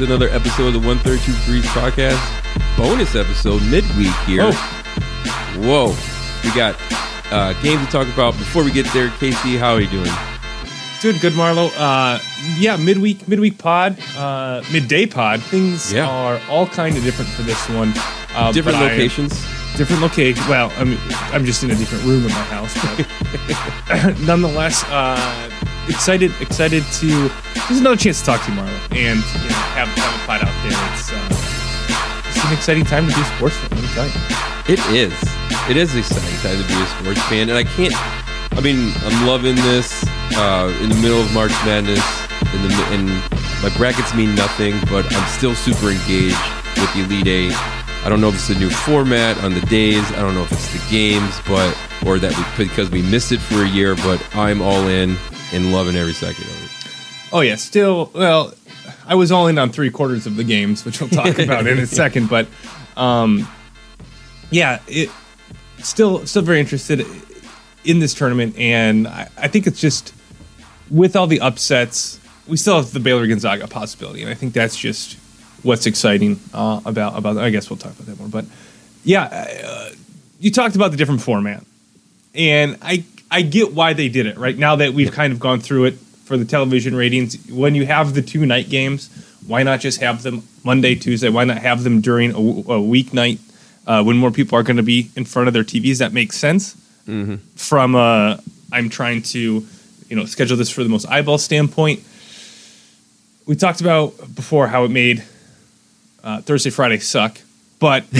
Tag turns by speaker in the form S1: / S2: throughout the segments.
S1: with another episode of the 132 Breeze podcast. Bonus episode midweek here.
S2: Oh.
S1: Whoa. We got uh, games to talk about. Before we get there, Casey, how are you doing?
S2: Doing good, Marlo. Uh, yeah, midweek, midweek pod, uh, midday pod. Things
S1: Yeah.
S2: are all kind of different for this one. Uh,
S1: Different
S2: but I-
S1: locations.
S2: Different location. Well, I'm I'm just in a different room in my house, but nonetheless, uh, excited excited to. There's another chance to talk to you, Marlo, and you know, have have a pod out there. It's uh, it's an exciting time to be a sports fan. Let me tell you.
S1: It is. It is an exciting time to be a sports fan, and I can't. I mean, I'm loving this uh, in the middle of March Madness. In the and my brackets mean nothing, but I'm still super engaged with Elite Eight. I don't know if it's a new format on the days. I don't know if it's the games, but or that we because we missed it for a year. But I'm all in and loving every second of it.
S2: Oh yeah, still. Well, I was all in on three quarters of the games, which we'll talk about in a second. But um, yeah, it still still very interested in this tournament, and I, I think it's just with all the upsets, we still have the Baylor Gonzaga possibility, and I think that's just what's exciting uh, about about. I guess we'll talk about that more, but yeah, uh, you talked about the different format, and I I get why they did it. Right now that we've kind of gone through it for the television ratings, when you have the two night games, why not just have them Monday, Tuesday? Why not have them during a, a weeknight uh, when more people are going to be in front of their TVs? That makes sense. From uh, I'm trying to, you know, schedule this for the most eyeball standpoint. We talked about before how it made uh, Thursday, Friday suck, but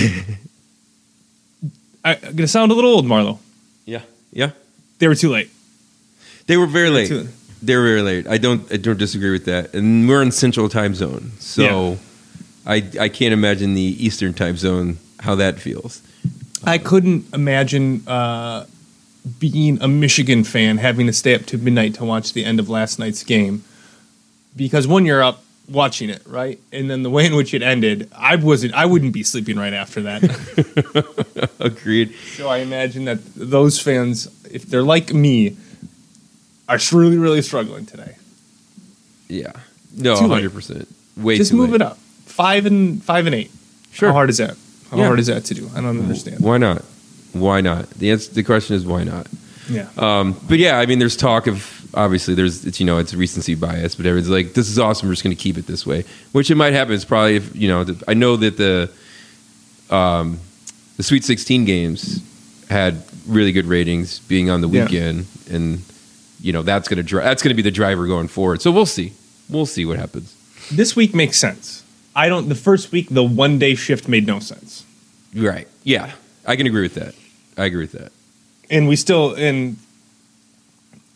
S2: I, I'm gonna sound a little old, Marlo.
S1: Yeah, yeah.
S2: They were too late.
S1: They were very late.
S2: too-
S1: They were very late. I don't. I don't disagree with that. And we're in Central Time Zone, so
S2: Yeah.
S1: I I can't imagine the Eastern Time Zone how that feels.
S2: I couldn't imagine uh, being a Michigan fan having to stay up to midnight to watch the end of last night's game because when you're up watching it, right, and then the way in which it ended, I wasn't. I wouldn't be sleeping right after that.
S1: Agreed.
S2: so I imagine that those fans, if they're like me, are really, really struggling today.
S1: Yeah. No, hundred percent. Way
S2: Just move
S1: late.
S2: it up. Five and five and eight.
S1: Sure.
S2: How hard is that? How
S1: Yeah.
S2: hard is that to do? I don't understand.
S1: Why not? Why not? The answer, the question is why not?
S2: Yeah.
S1: Um, but yeah, I mean, there's talk of obviously there's it's you know it's recency bias, but everyone's like, this is awesome. We're just going to keep it this way, which it might happen. It's probably if, you know I know that the um, the Sweet 16 games had really good ratings being on the
S2: Yeah.
S1: weekend, and you know that's going to dri- that's going to be the driver going forward. So we'll see. We'll see what happens.
S2: this week makes sense. I don't. The first week, the one day shift made no sense,
S1: Right? Yeah, I can agree with that. I agree with that.
S2: and we still and.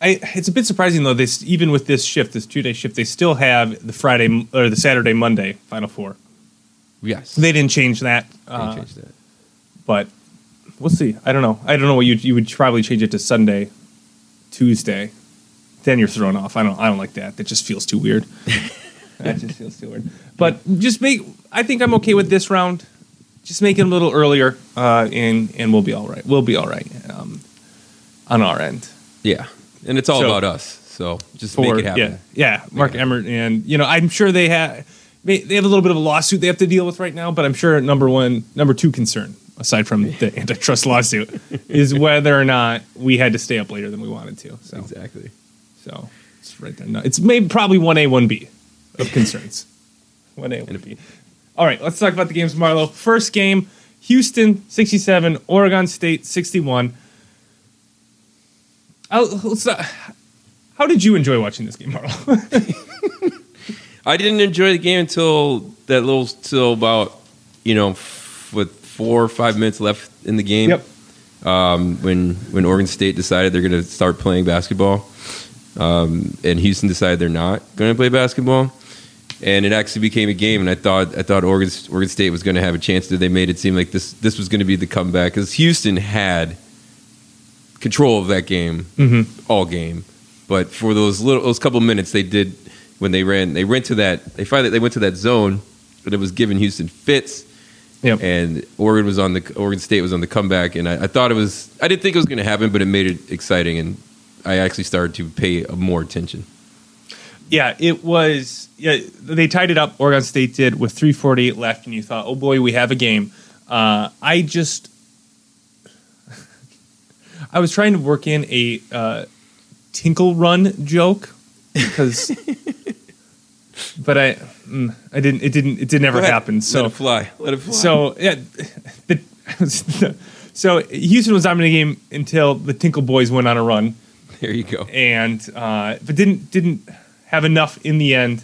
S2: I, it's a bit surprising though. This even with this shift, this two day shift, they still have the Friday or the Saturday Monday Final Four.
S1: Yes,
S2: They didn't change that,
S1: They
S2: uh,
S1: changed that.
S2: but we'll see. I don't know. I don't know what you you would probably change it to Sunday, Tuesday. Then you're thrown off. I don't. I don't like that. That just feels too weird. that just feels too weird. But just make. I think I'm okay with this round. Just make it a little earlier, uh, and and we'll be all right. We'll be all right um, on our end.
S1: Yeah, and it's all
S2: So-
S1: about us. So just
S2: For-
S1: make it happen.
S2: Yeah, yeah. Mark Emmert, and you know, I'm sure they have they have a little bit of a lawsuit they have to deal with right now. But I'm sure number one, number two concern, aside from the antitrust lawsuit, is whether or not we had to stay up later than we wanted to. So
S1: Exactly.
S2: so it's right there. No, it's maybe probably one A, one B of concerns. One A, one B. All right, let's talk about the games, Marlo. First game, Houston 67, Oregon State 61. I'll- not- how did you enjoy watching this game, Marlo?
S1: I didn't enjoy the game until that little till about you know f- with four or five minutes left in the game.
S2: Yep.
S1: Um, when when Oregon State decided they're going to start playing basketball, um, and Houston decided they're not going to play basketball, and it actually became a game. And I thought I thought Oregon Oregon State was going to have a chance. That they made it seem like this this was going to be the comeback because Houston had control of that game all game, but for those little those couple minutes they did when they ran they went to that they finally they went to that zone, and it was giving Houston fits
S2: Yep.
S1: and Oregon was on the Oregon State was on the comeback, and I, I thought it was I didn't think it was going to happen, but it made it exciting, and I actually started to pay more attention.
S2: Yeah, it was. Yeah, they tied it up. Oregon State did with 3:48 left, and you thought, "Oh boy, we have a game." Uh, I just, I was trying to work in a uh, tinkle run joke because, but I, mm, I didn't. It didn't. It did never
S1: Go ahead.
S2: happen. So
S1: Let it fly. Let it fly.
S2: so yeah, the, so Houston was dominating the game until the Tinkle Boys went on a run,
S1: there you go.
S2: and uh, but didn't didn't have enough in the end,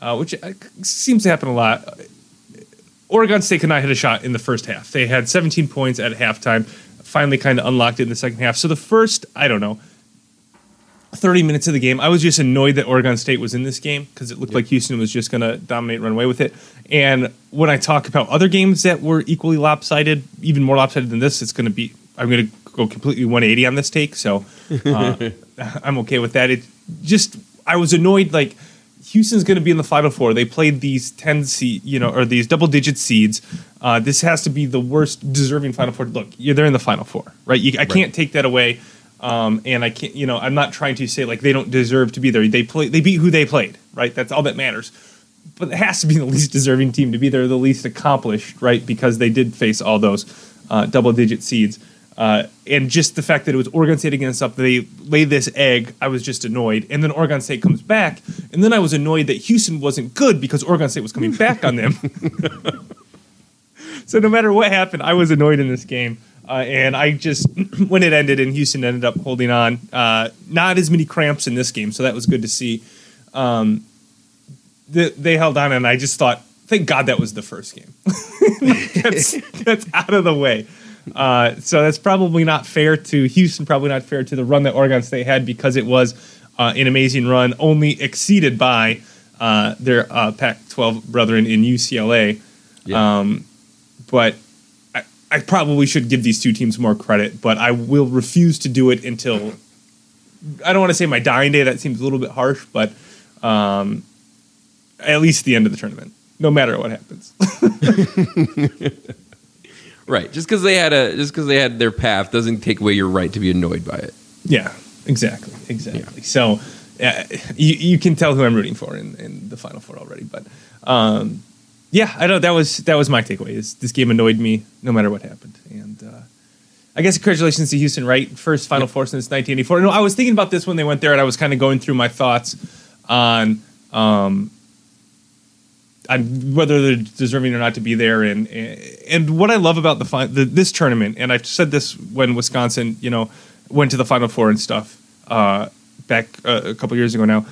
S2: uh, which uh, seems to happen a lot. Oregon State could not hit a shot in the first half. They had 17 points at halftime. Finally, kind of unlocked it in the second half. So the first, I don't know, 30 minutes of the game, I was just annoyed that Oregon State was in this game because it looked like Houston was just going to dominate, run away with it. And when I talk about other games that were equally lopsided, even more lopsided than this, it's going to be. I'm going to go completely 180 on this take, so uh, I'm okay with that. It just I was annoyed like. Houston's going to be in the Final Four. They played these ten seed, you know, or these double digit seeds. Uh, this has to be the worst deserving Final Four. Look, you're they're in the Final Four, right? You, I can't take that away. Um, and I can't, you know, I'm not trying to say like they don't deserve to be there. They play, they beat who they played, right? That's all that matters. But it has to be the least deserving team to be there, the least accomplished, right? Because they did face all those uh, double digit seeds. Uh, and just the fact that it was Oregon State against up, they lay this egg. I was just annoyed, and then Oregon State comes back, and then I was annoyed that Houston wasn't good because Oregon State was coming back on them. so no matter what happened, I was annoyed in this game, uh, and I just when it ended and Houston ended up holding on, uh, not as many cramps in this game, so that was good to see. Um, the, they held on, and I just thought, thank God that was the first game. that's that's out of the way. Uh, so that's probably not fair to Houston. Probably not fair to the run that Oregon State had because it was uh, an amazing run, only exceeded by uh, their uh, Pac-12 brethren in UCLA.
S1: Yeah.
S2: Um, but I, I probably should give these two teams more credit, but I will refuse to do it until I don't want to say my dying day. That seems a little bit harsh, but um, at least the end of the tournament, no matter what happens.
S1: right. Just because they had a just because they had their path doesn't take away your right to be annoyed by it.
S2: yeah, exactly, exactly. So uh, you, you can tell who I'm rooting for in, in the final four already, but um, yeah, I know that was that was my takeaway. Is this game annoyed me no matter what happened, and uh, I guess congratulations to Houston, right? First Final Four since 1984. No, I was thinking about this when they went there, and I was kind of going through my thoughts on um, on whether they're deserving or not to be there, and and what I love about the, fi- the this tournament, and I've said this when Wisconsin, you know, went to the Final Four and stuff uh, back uh, a couple years ago now.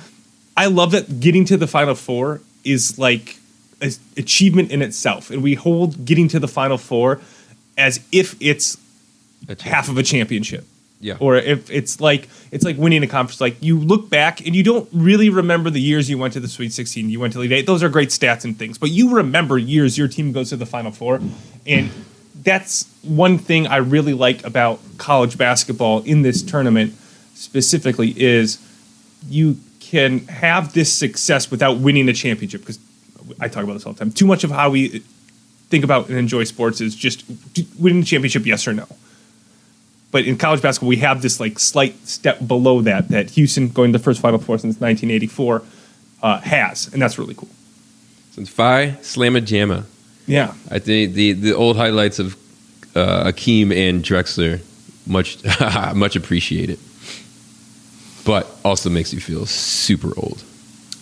S2: I love that getting to the Final Four is like an achievement in itself, and we hold getting to the Final Four as if it's half of a championship.
S1: Yeah.
S2: Or if it's like it's like winning a conference. Like you look back and you don't really remember the years you went to the Sweet 16, you went to Elite Eight. Those are great stats and things, but you remember years your team goes to the Final Four, and that's one thing I really like about college basketball in this tournament specifically is you can have this success without winning a championship because I talk about this all the time. Too much of how we think about and enjoy sports is just winning a championship, yes or no. But in college basketball, we have this like slight step below that that Houston, going to the first Final Four since 1984, uh, has, and that's really cool.
S1: Since Phi Slamma Jamma.
S2: Yeah,
S1: I think the the old highlights of uh, Akeem and Drexler much much appreciated, but also makes you feel super old.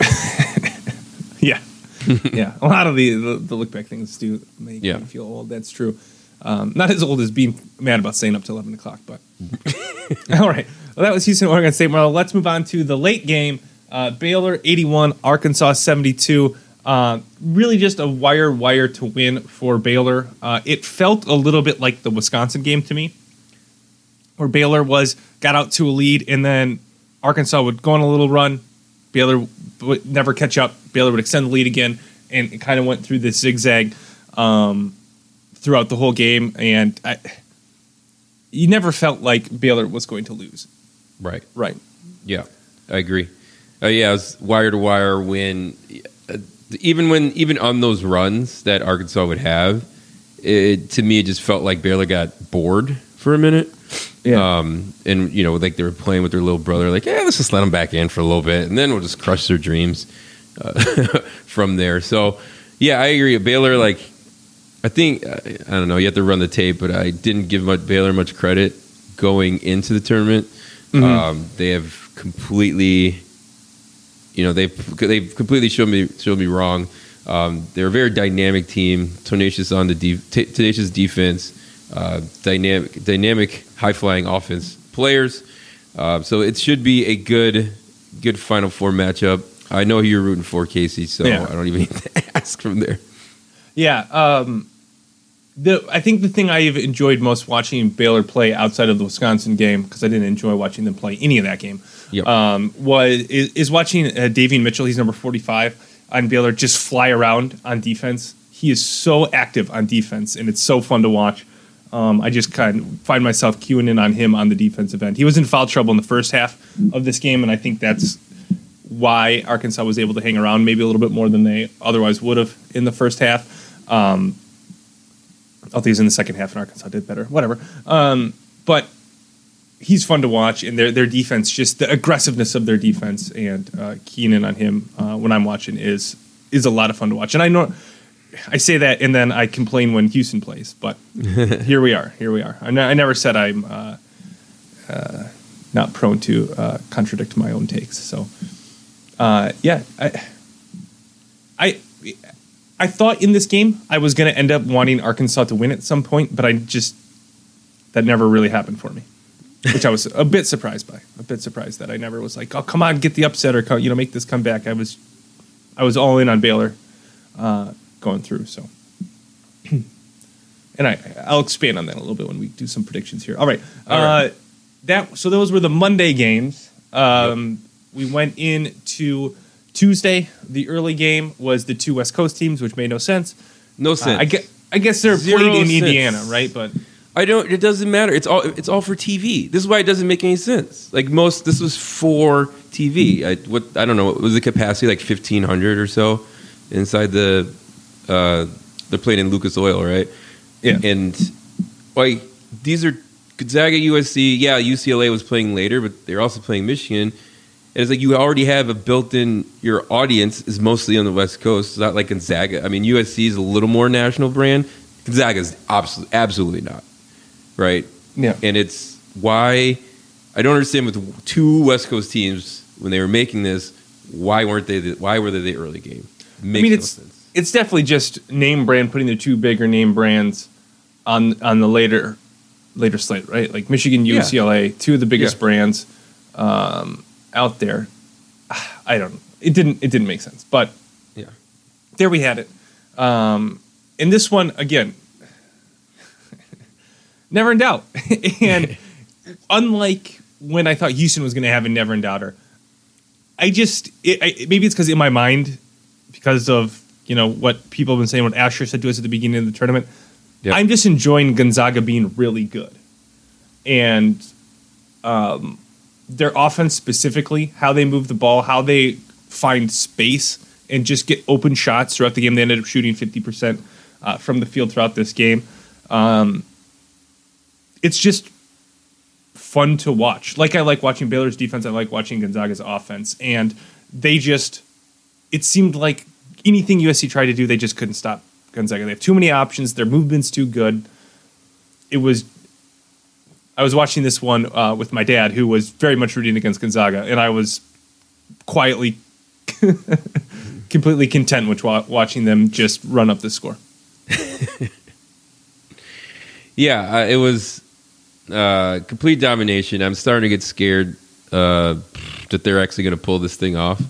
S2: yeah, yeah. A lot of the, the the look back things do make
S1: Yeah.
S2: me feel old. That's true. Um, not as old as being mad about staying up till 11 o'clock, but all right. Well, that was Houston, Oregon State. Marlo, let's move on to the late game. Uh, Baylor 81, Arkansas 72. Uh, really just a wire wire to win for Baylor. Uh, it felt a little bit like the Wisconsin game to me, where Baylor was got out to a lead and then Arkansas would go on a little run. Baylor would never catch up. Baylor would extend the lead again, and it kind of went through this zigzag um, throughout the whole game. And I, you never felt like Baylor was going to lose.
S1: Right.
S2: Right.
S1: Yeah, I agree. Uh, yeah, it was wire to wire when, uh, even when even on those runs that Arkansas would have, it, to me it just felt like Baylor got bored for a minute,
S2: Yeah.
S1: Um, and you know, like they were playing with their little brother, like, yeah, let's just let them back in for a little bit, and then we'll just crush their dreams uh, from there. So, yeah, I agree. Baylor, like, I think I don't know. You have to run the tape, but I didn't give much, Baylor much credit going into the tournament. Um, they have completely, you know, they've they've completely showed me showed me wrong. Um, they're a very dynamic team, tenacious on the de- t- tenacious defense, uh, dynamic dynamic high flying offense players. Uh, so it should be a good good Final Four matchup. I know who you're rooting for, Casey. So
S2: Yeah.
S1: I don't even need to ask from there.
S2: Yeah. Um, the I think the thing I've enjoyed most watching Baylor play outside of the Wisconsin game because I didn't enjoy watching them play any of that game.
S1: Yep.
S2: Um, was is, is watching uh, Davion Mitchell. He's number forty five on Baylor. Just fly around on defense. He is so active on defense, and it's so fun to watch. Um, I just kind of find myself queuing in on him on the defensive end. He was in foul trouble in the first half of this game, and I think that's why Arkansas was able to hang around maybe a little bit more than they otherwise would have in the first half. Um, I think it was in the second half, and Arkansas did better. Whatever. Um, but he's fun to watch, and their their defense, just the aggressiveness of their defense, and uh, keying in on him uh, when I'm watching is is a lot of fun to watch. And I know I say that, and then I complain when Houston plays, but here we are. Here we are. I, I never said I'm uh, uh, not prone to uh, contradict my own takes. So, uh, yeah, I, I, I thought in this game I was going to end up wanting Arkansas to win at some point, but I just that never really happened for me, which I was a bit surprised by. A bit surprised that I never was like, oh come on, get the upset or you know make this comeback. I was, I was all in on Baylor uh, going through. So. And I, I'll expand on that a little bit when we do some predictions here. All right,
S1: All right.
S2: Uh, that so those were the Monday games. Um, We went into Tuesday. The early game was the two West Coast teams, which made no sense.
S1: No
S2: Uh,
S1: sense.
S2: I guess I guess they're
S1: Zero
S2: played in
S1: sense.
S2: Indiana, right? But
S1: I don't. It doesn't matter. It's all. It's all for TV. This is why it doesn't make any sense. Like most, this was for TV. I what I don't know. What was the capacity? Like fifteen hundred or so inside the. Uh, they're playing in Lucas Oil, right?
S2: Yeah.
S1: And like these are Gonzaga, USC. Yeah, UCLA was playing later, but they're also playing Michigan. It's like you already have a built-in. Your audience is mostly on the West Coast. It's not like Gonzaga. I mean, USC is a little more national brand. Gonzaga is absolutely, absolutely not right?
S2: Yeah.
S1: And it's why I don't understand with two West Coast teams when they were making this, why weren't they? The, why were they the early game? Makes
S2: I mean,
S1: no
S2: it's
S1: sense.
S2: it's definitely just name brand putting the two bigger name brands on on the later later slate, right? Like Michigan,
S1: Yeah.
S2: UCLA, two of the biggest
S1: Yeah.
S2: brands um, out there. I don't. It didn't. It didn't make sense, but
S1: Yeah.
S2: there we had it. Um, and this one again, never in doubt. and unlike when I thought Houston was going to have a never in doubter, I just it, I, maybe it's because in my mind, because of you know what people have been saying, what Asher said to us at the beginning of the tournament.
S1: Yep.
S2: I'm just enjoying Gonzaga being really good, and um, their offense specifically, how they move the ball, how they find space and just get open shots throughout the game. They ended up shooting 50% uh, from the field throughout this game. Um, it's just fun to watch. Like I like watching Baylor's defense, I like watching Gonzaga's offense. And they just, it seemed like anything USC tried to do, they just couldn't stop Gonzaga. They have too many options, their movement's too good. It was I was watching this one uh, with my dad, who was very much rooting against Gonzaga, and I was quietly, completely content with wa- watching them just run up the score.
S1: Yeah, uh, it was uh, complete domination. I'm starting to get scared uh, that they're actually going to pull this thing off.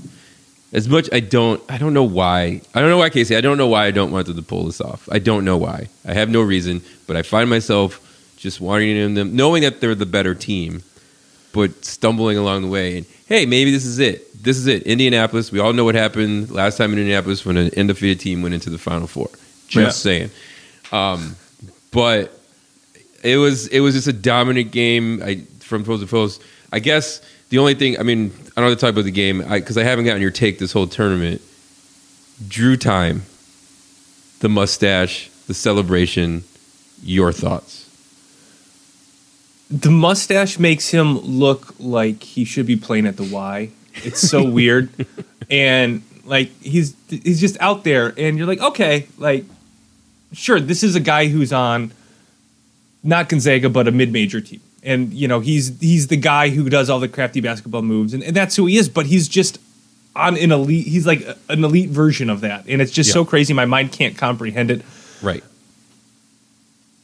S1: As much I don't, I don't know why. I don't know why, Casey. I don't know why I don't want them to pull this off. I don't know why. I have no reason, but I find myself just wanting them, knowing that they're the better team, but stumbling along the way. And hey, maybe this is it. This is it. Indianapolis. We all know what happened last time in Indianapolis when an undefeated team went into the Final Four. Just
S2: Yeah.
S1: saying. Um, but it was it was just a dominant game I, from post to post. I guess the only thing I mean I don't have to talk about the game because I, haven't gotten your take this whole tournament. Drew Timme, the mustache, the celebration. Your thoughts?
S2: The mustache makes him look like he should be playing at the Y. It's so weird, and like he's he's just out there, and you're like, okay, like sure, this is a guy who's on not Gonzaga, but a mid-major team, and you know he's he's the guy who does all the crafty basketball moves, and, and that's who he is. But he's just on an elite. He's like an elite version of that, and it's just
S1: Yeah.
S2: so crazy. My mind can't comprehend it.
S1: Right.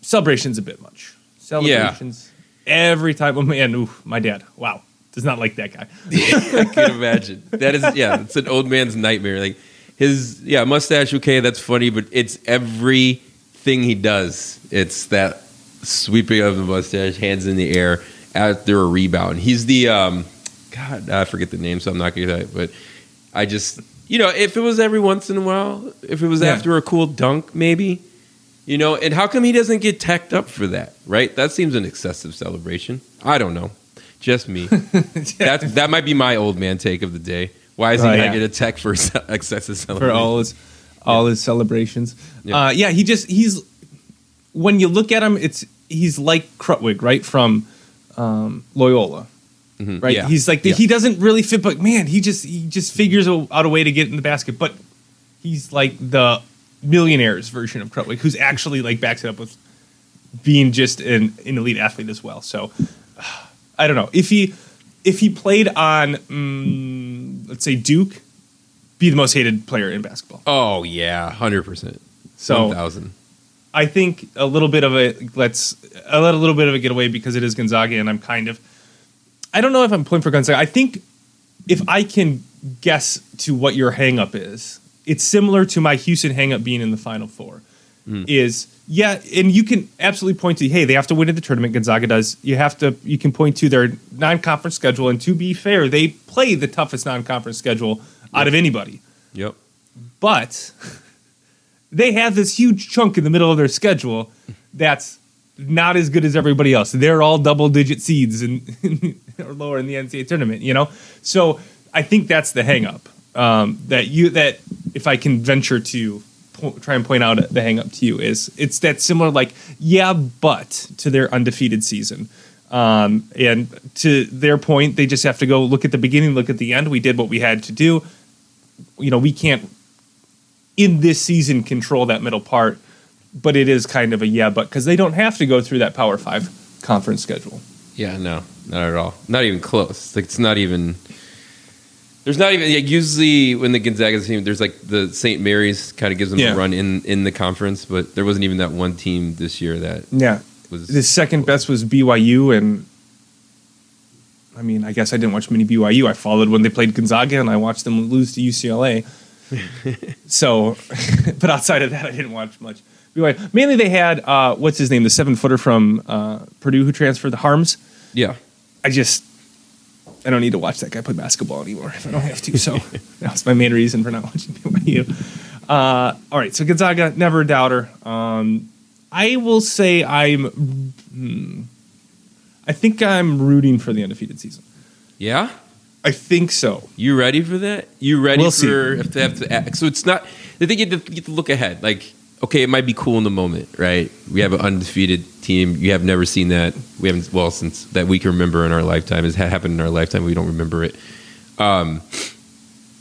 S2: Celebrations a bit much. Celebrations every time. Oh man, ooh, my dad. Wow, does not like that guy.
S1: I can imagine. That is, yeah, it's an old man's nightmare. Like his, yeah, mustache. Okay, that's funny, but it's everything he does. It's that sweeping of the mustache, hands in the air after a rebound. He's the, um, God, I forget the name, so I'm not gonna say it. But I just, you know, if it was every once in a while, if it was
S2: Yeah.
S1: after a cool dunk, maybe. You know, and how come he doesn't get tacked up for that? Right? That seems an excessive celebration. I don't know. Just me. That that might be my old man take of the day. Why is he
S2: Oh, yeah.
S1: get a tech for ce- excessive
S2: for
S1: celebration?
S2: all his all his celebrations.
S1: Yeah.
S2: Uh, yeah, he just he's when you look at him, it's he's like Krutwig, right from um, Loyola,
S1: Mhm,
S2: right?
S1: yeah,
S2: He's like the,
S1: yeah.
S2: he doesn't really fit, but man, he just he just figures out a way to get in the basket. But he's like the millionaires version of Krutwig, who's actually like backs it up with being just an, an elite athlete as well. So I don't know if he if he played on mm, let's say Duke, be the most hated player in basketball.
S1: Oh yeah, hundred percent.
S2: So-
S1: thousand.
S2: I think a little bit of a let's I let a little bit of a get away because it is Gonzaga, and I'm kind of I don't know if I'm pulling for Gonzaga. I think if I can guess to what your hangup is, it's similar to my Houston hangup being in the Final Four. Is yeah, and you can absolutely point to hey they have to win in the tournament. Gonzaga does. You have to you can point to their non-conference schedule, and to be fair, they play the toughest non-conference schedule out of anybody
S1: Yep.
S2: but they have this huge chunk in the middle of their schedule that's not as good as everybody else. They're all double digit seeds and or lower in the NCAA tournament, you know. So I think that's the hang up um, that you that if I can venture to po- try and point out the hang up to you is it's that similar like yeah, but to their undefeated season. Um, and to their point, they just have to go look at the beginning, look at the end. We did what we had to do. You know, we can't in this season control that middle part, but it is kind of a yeah, but because they don't have to go through that Power Five conference schedule.
S1: Yeah, no, not at all. Not even close. Like it's not even. There's not even like, usually when the Gonzaga team, there's like the St. Mary's kind of gives them
S2: Yeah.
S1: a run in in the conference, but there wasn't even that one team this year that
S2: Yeah,
S1: was.
S2: the second best was BYU, and I mean, I guess I didn't watch many BYU. I followed when they played Gonzaga, and I watched them lose to UCLA. so, but outside of that, I didn't watch much. BYU. Mainly, they had uh, what's his name, the seven footer from uh, Purdue who transferred the Haarms.
S1: yeah,
S2: I just I don't need to watch that guy play basketball anymore if I don't have to. So that's my main reason for not watching BYU. Uh, all right, so Gonzaga, never a doubter. Um, I will say I'm. hmm, I think I'm rooting for the undefeated season.
S1: yeah.
S2: I think so.
S1: You ready for that? You ready
S2: We'll
S1: for if they have to act? So it's not. I think you have to, you have to look ahead. Like, okay, it might be cool in the moment, right? We have an undefeated team. You have never seen that. We haven't. Well, since that we can remember in our lifetime has happened in our lifetime. We don't remember it. Um,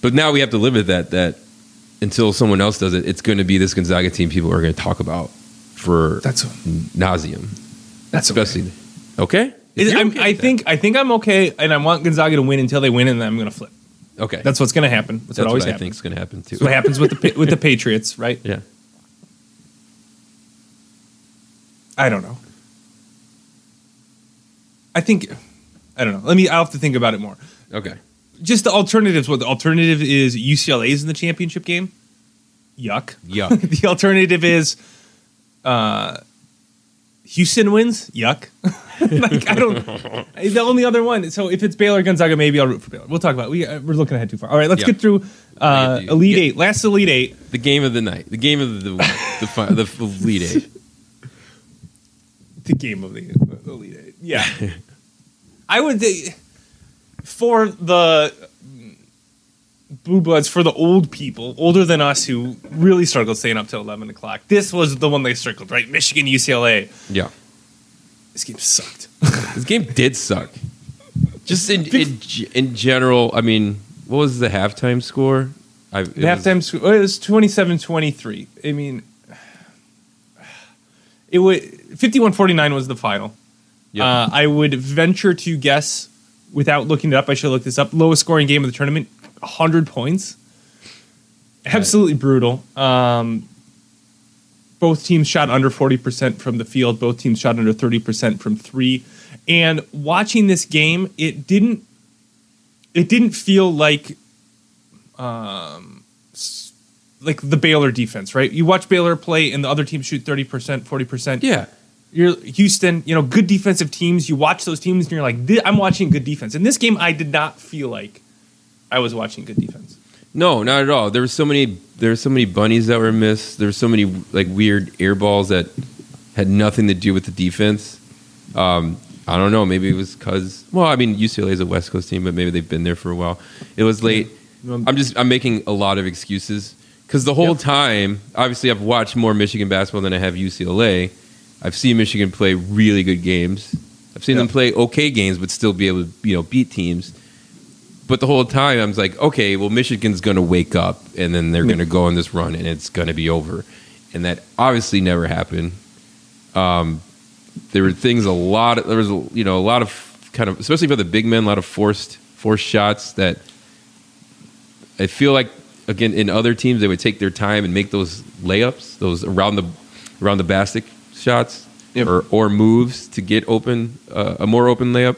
S1: but now we have to live with that. That until someone else does it, it's going to be this Gonzaga team people are going to talk about for
S2: That's
S1: nauseum.
S2: that's okay.
S1: Especially, okay. If
S2: Is-
S1: you're
S2: I'm-
S1: okay
S2: I
S1: with that.
S2: think I think I'm okay, and I want Gonzaga to win until they win, and then I'm going to flip.
S1: okay.
S2: That's what's going to happen. That's,
S1: That's
S2: what always
S1: what I
S2: happens.
S1: think is going to happen too.
S2: That's what happens with the with the Patriots, right?
S1: yeah.
S2: I don't know. I think I don't know. Let me. I'll have to think about it more.
S1: Okay.
S2: Just the alternatives. What the alternative is? UCLA's in the championship game. Yuck.
S1: Yuck.
S2: the alternative is uh, Houston wins. Yuck. like I don't. The only other one. So if it's Baylor Gonzaga, maybe I'll root for Baylor. We'll talk about. It. We uh, we're looking ahead too far. All right, let's
S1: Yeah.
S2: get through uh, Elite
S1: get-
S2: Eight. Last Elite Eight.
S1: The game of the night. The game of the the the, the lead eight.
S2: The game of the Elite Eight. Yeah, I would say for the blue bloods, for the old people, older than us, who really struggled staying up till eleven o'clock. This was the one they circled, right? Michigan, UCLA.
S1: Yeah.
S2: This game sucked.
S1: This game did suck. Just in in, in general, I mean, what was the halftime score? I, it
S2: The halftime score it was 27-23. I mean, it was 51-49 was the final.
S1: Yep.
S2: Uh, I would venture to guess, without looking it up, I should look this up. Lowest scoring game of the tournament, 100 points. Absolutely brutal. Um, both teams shot under 40% from the field. Both teams shot under 30% from three. And watching this game, it didn't it didn't feel like um like the Baylor defense, right? You watch Baylor play and the other teams shoot 30%, 40%.
S1: yeah,
S2: You're Houston, you know, good defensive teams. You watch those teams and you're like, I'm watching good defense. In this game, I did not feel like I was watching good defense.
S1: no, not at all. There were so many. There were so many bunnies that were missed. There were so many like weird air balls that had nothing to do with the defense. Um, I don't know. Maybe it was because. Well, I mean, UCLA is a West Coast team, but maybe they've been there for a while. It was late. I'm just. I'm making a lot of excuses because the whole
S2: Yep.
S1: time, obviously, I've watched more Michigan basketball than I have UCLA. I've seen Michigan play really good games. I've seen them play okay games, but still be able to you know beat teams. But the whole time, I was like, okay, well, Michigan's going to wake up, and then they're going to go on this run, and it's going to be over. And that obviously never happened. Um, there were things a lot. Of, there was you know a lot of kind of, especially for the big men, a lot of forced forced shots that I feel like again in other teams they would take their time and make those layups, those around the around the basket shots,
S2: Yep.
S1: or or moves to get open uh, a more open layup.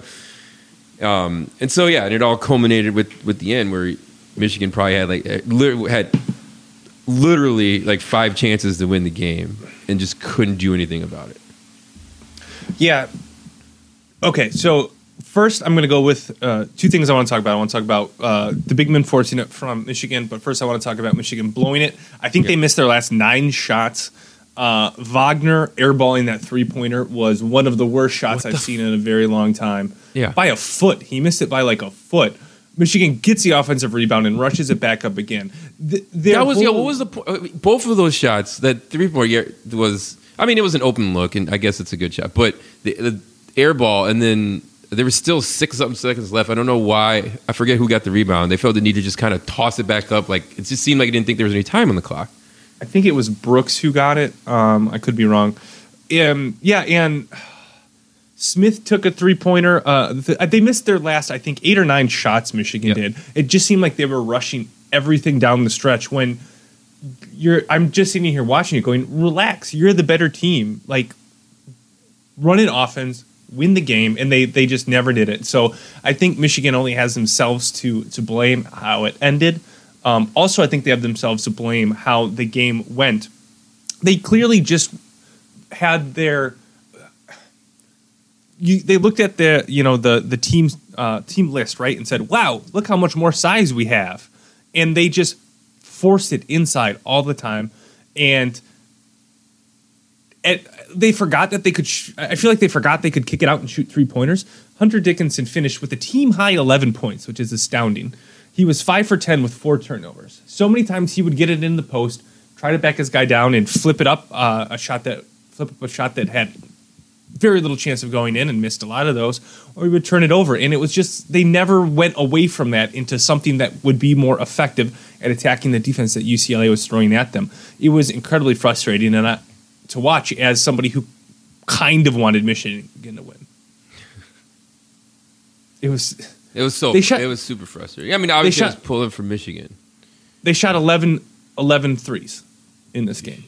S1: Um, and so yeah, and it all culminated with with the end where Michigan probably had like uh, had literally like five chances to win the game and just couldn't do anything about it.
S2: Yeah. Okay, so first I'm going to go with uh, two things I want to talk about. I want to talk about uh, the big men forcing it from Michigan, but first I want to talk about Michigan blowing it. I think
S1: Yeah.
S2: they missed their last nine shots. Uh, Wagner airballing that three pointer was one of the worst shots I've
S1: the
S2: seen in a very long time.
S1: Yeah.
S2: By a foot. He missed it by like a foot. Michigan gets the offensive rebound and rushes it back up again. Th-
S1: That was yeah. What was the po- uh, both of those shots? That three point was. I mean, it was an open look, and I guess it's a good shot. But the, the air ball, and then there was still six something seconds left. I don't know why. I forget who got the rebound. They felt the need to just kind of toss it back up. Like it just seemed like it didn't think there was any time on the clock.
S2: I think it was Brooks who got it. Um, I could be wrong. Um, yeah, and Smith took a three pointer. Uh, th- they missed their last, I think, eight or nine shots. Michigan
S1: Yep.
S2: did. It just seemed like they were rushing everything down the stretch. When you're, I'm just sitting here watching it, going, "Relax, you're the better team. Like, run an offense." Win the game, and they they just never did it. So I think Michigan only has themselves to to blame how it ended. Um, also, I think they have themselves to blame how the game went. They clearly just had their. You, they looked at the you know the the team uh, team list right and said, "Wow, look how much more size we have," and they just forced it inside all the time, and it, they forgot that they could. Sh- I feel like they forgot they could kick it out and shoot three pointers. Hunter Dickinson finished with a team high 11 points, which is astounding. He was five for 10 with four turnovers. So many times he would get it in the post, try to back his guy down, and flip it up uh, a shot that flip up a shot that had very little chance of going in and missed a lot of those, or he would turn it over. And it was just they never went away from that into something that would be more effective at attacking the defense that UCLA was throwing at them. It was incredibly frustrating and I, to watch as somebody who kind of wanted Michigan to win. It was
S1: It was so.
S2: They shot-
S1: it was super frustrating. I mean, obviously, I was
S2: shot-
S1: pulling for Michigan.
S2: they shot 11, 11 threes in this game.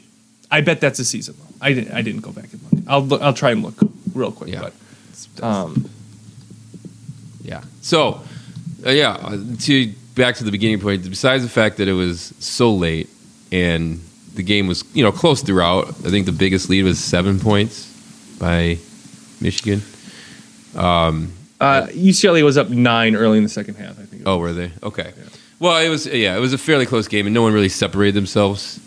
S2: I bet that's a season low. I didn't. I didn't go back and look. I'll look, I'll try and look real quick.
S1: Yeah.
S2: But um,
S1: Yeah. So, uh, yeah, uh, to back to the beginning point. Besides the fact that it was so late and the game was you know close throughout, I think the biggest lead was seven points by Michigan.
S2: Uh, UCLA was up nine early in the second half. I think.
S1: Oh, were they? Okay. Well, it was yeah, it was a fairly close game, and no one really separated themselves.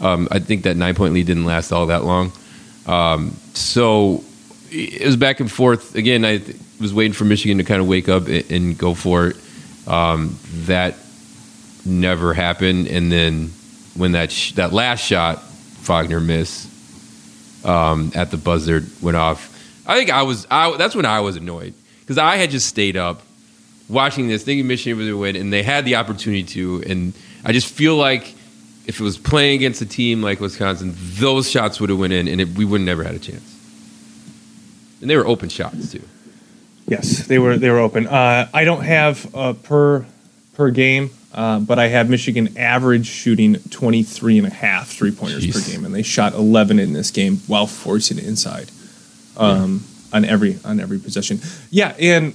S1: Um, I think that nine point lead didn't last all that long. Um, so it was back and forth. Again, I th- was waiting for Michigan to kind of wake up and, and go for it. Um, that never happened, and then when that sh- that last shot Wagner missed um, at the buzzer went off, I think I was. I, that's when I was annoyed because I had just stayed up watching this, thinking Michigan was going to win, and they had the opportunity to. And I just feel like if it was playing against a team like Wisconsin, those shots would have went in, and it, we would have never had a chance. And they were open shots too.
S2: Yes, they were they were open. Uh, I don't have uh, per per game, uh, but I have Michigan average shooting 23 and a half three pointers per game, and they shot 11 in this game while forcing it inside um, on every on every possession. Yeah, and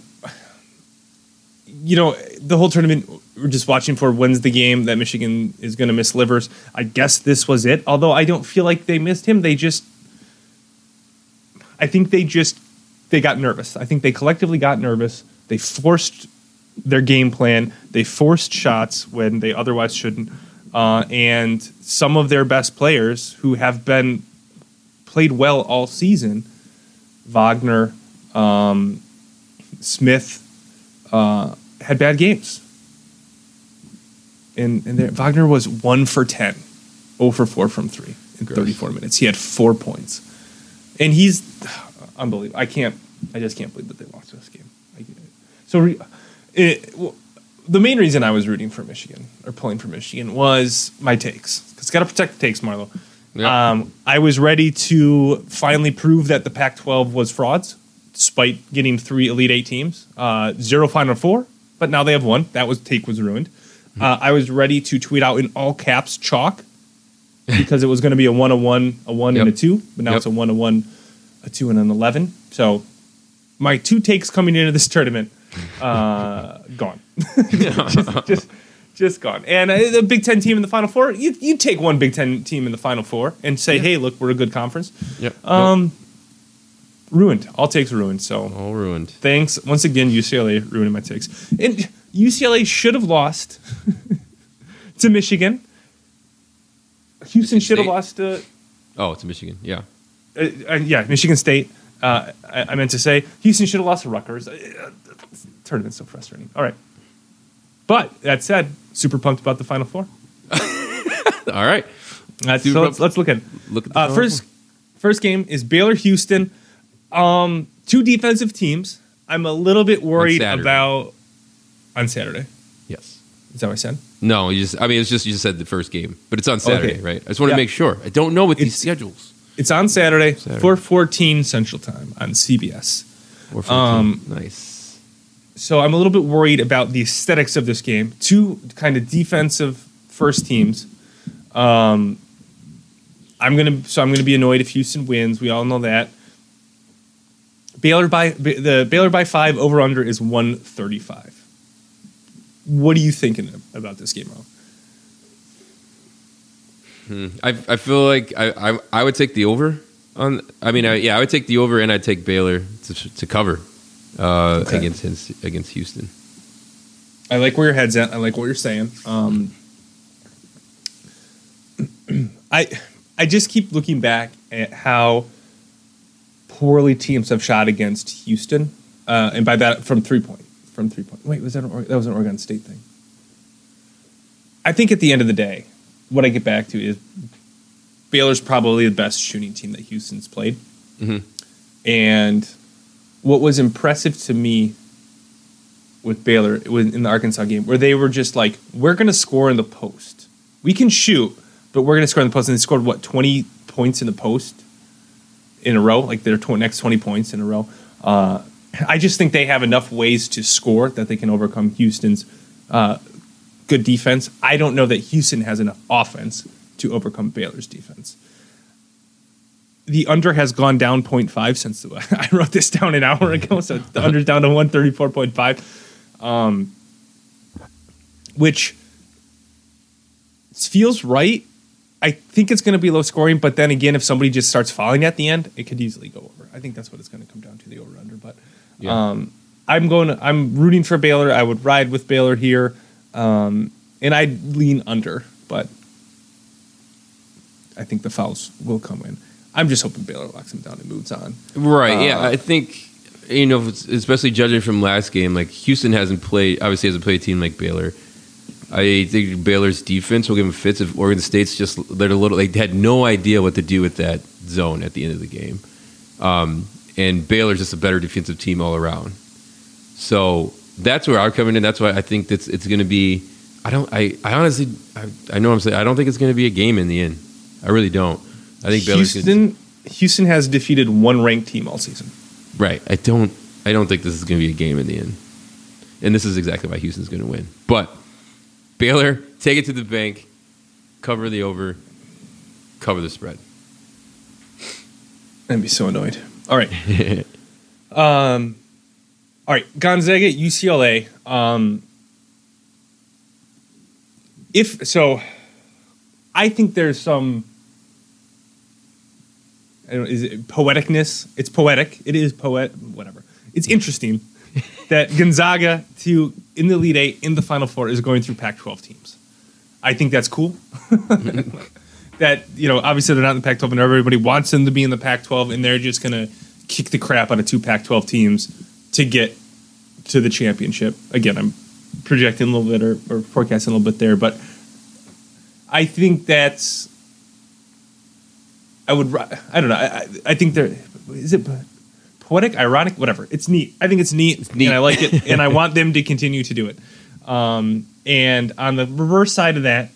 S2: you know the whole tournament we're just watching for when's the game that Michigan is going to miss Livers. I guess this was it. Although I don't feel like they missed him. They just, I think they just they got nervous. I think they collectively got nervous. They forced their game plan. They forced shots when they otherwise shouldn't. Uh, and some of their best players who have been played well all season, Wagner, um, Smith, uh, had bad games. And, and there, Wagner was 1 for 10, 0 for 4 from 3 in
S1: Gross.
S2: 34 minutes. He had four points. And he's unbelievable. I can't, I just can't believe that they lost this game. I, so re, it, well, the main reason I was rooting for Michigan or pulling for Michigan was my takes. Because got to protect the takes, Marlo.
S1: Yeah.
S2: Um, I was ready to finally prove that the Pac-12 was frauds, despite getting three Elite Eight teams, uh, zero Final Four. But now they have one. That was take was ruined. Uh, I was ready to tweet out in all caps chalk because it was going to be a one, a one, a one, and a two. But now
S1: Yep.
S2: it's a one, a one, a two, and an eleven. So my two takes coming into this tournament uh, gone, just, just just gone. And uh, the Big Ten team in the Final Four, you you take one Big Ten team in the Final Four and say, hey, look, we're a good conference.
S1: Yep.
S2: Um, ruined. All takes ruined. So
S1: all ruined.
S2: thanks once again, UCLA ruining my takes. And UCLA should have lost to Michigan. Houston should have lost to
S1: Oh, it's Michigan. Yeah.
S2: uh, uh, yeah, Michigan State. Uh, I, I meant to say Houston should have lost to Rutgers. Uh, tournament's so frustrating. All right, but that said, super pumped about the Final Four.
S1: All right. Super
S2: so let's, let's look at.
S1: Look at the
S2: Uh, first. First game is Baylor Houston. Um, two defensive teams. I'm a little bit worried
S1: Saturday.
S2: about on Saturday.
S1: Yes.
S2: Is that what I said?
S1: No, you just. I mean, it's just you just said the first game, but it's on Saturday,
S2: Okay.
S1: right? I just want
S2: Yeah.
S1: to make sure. I don't know with these schedules.
S2: It's on Saturday,
S1: Saturday.
S2: 4:14 Central Time on CBS.
S1: Or 14.
S2: Um,
S1: nice.
S2: So I'm a little bit worried about the aesthetics of this game. Two kind of defensive first teams. Um, I'm gonna so I'm gonna be annoyed if Houston wins. We all know that. Baylor by the Baylor by five over under is 135. What are you thinking about this game, Ro?
S1: I, I feel like I, I I would take the over on. I mean, I, yeah, I would take the over, and I'd take Baylor to, to cover uh,
S2: Okay.
S1: against against Houston.
S2: I like where your head's at. I like what you're saying. Um, I I just keep looking back at how poorly teams have shot against Houston, uh, and by that from three point from three point. Wait, was that an, that was an Oregon State thing? I think at the end of the day, what I get back to is Baylor's probably the best shooting team that Houston's played,
S1: Mhm.
S2: and what was impressive to me with Baylor in the Arkansas game where they were just like, we're going to score in the post. We can shoot, but we're going to score in the post. And they scored, what, 20 points in the post in a row? Like their tw- next 20 points in a row. Uh, I just think they have enough ways to score that they can overcome Houston's uh, good defense. I don't know that Houston has enough offense to overcome Baylor's defense. The under has gone down 0.5 since the, I wrote this down an hour ago, so the under's down to 134.5 um, which feels right. I think it's going to be low scoring, but then again, if somebody just starts falling at the end, it could easily go over. I think that's what it's going to come down to the over under. But
S1: Yeah.
S2: um, I'm going. To, I'm rooting for Baylor. I would ride with Baylor here, um, and I'd lean under, but I think the fouls will come in. I'm just hoping Baylor locks him down and moves on.
S1: Right. yeah.
S2: Uh,
S1: I think you know, especially judging from last game, like Houston hasn't played. Obviously, hasn't played a team like Baylor. I think Baylor's defense will give him fits if Oregon State's just they're a little. They had no idea what to do with that zone at the end of the game. Um, and Baylor's just a better defensive team all around. So that's where I'm coming in. That's why I think that's it's going to be. I don't. I, I honestly. I, I know I'm saying. I don't think it's going to be a game in the end. I really don't. I think Baylor's gonna,
S2: Houston Houston has defeated one ranked team all season.
S1: right. I don't. I don't think this is going to be a game in the end. And this is exactly why Houston's going to win. But Baylor, take it to the bank, cover the over, cover the spread.
S2: I'd be so annoyed. All right. um, all right. Gonzaga, UCLA. Um, if so, I think there's some. I don't, is it poeticness? It's poetic. It is poet. Whatever. It's interesting that Gonzaga to in the Elite Eight in the Final Four is going through Pac-12 teams. I think that's cool. that you know, obviously they're not in the Pac-12, and everybody wants them to be in the Pac-12, and they're just gonna kick the crap out of two Pac-12 teams to get to the championship. Again, I'm projecting a little bit or, or forecasting a little bit there, but I think that's. I would. I don't know. I, I- think there is it poetic, ironic, whatever. It's neat. I think it's neat, it's
S1: neat.
S2: and I like it, and I want them to continue to do it. Um, and on the reverse side of that,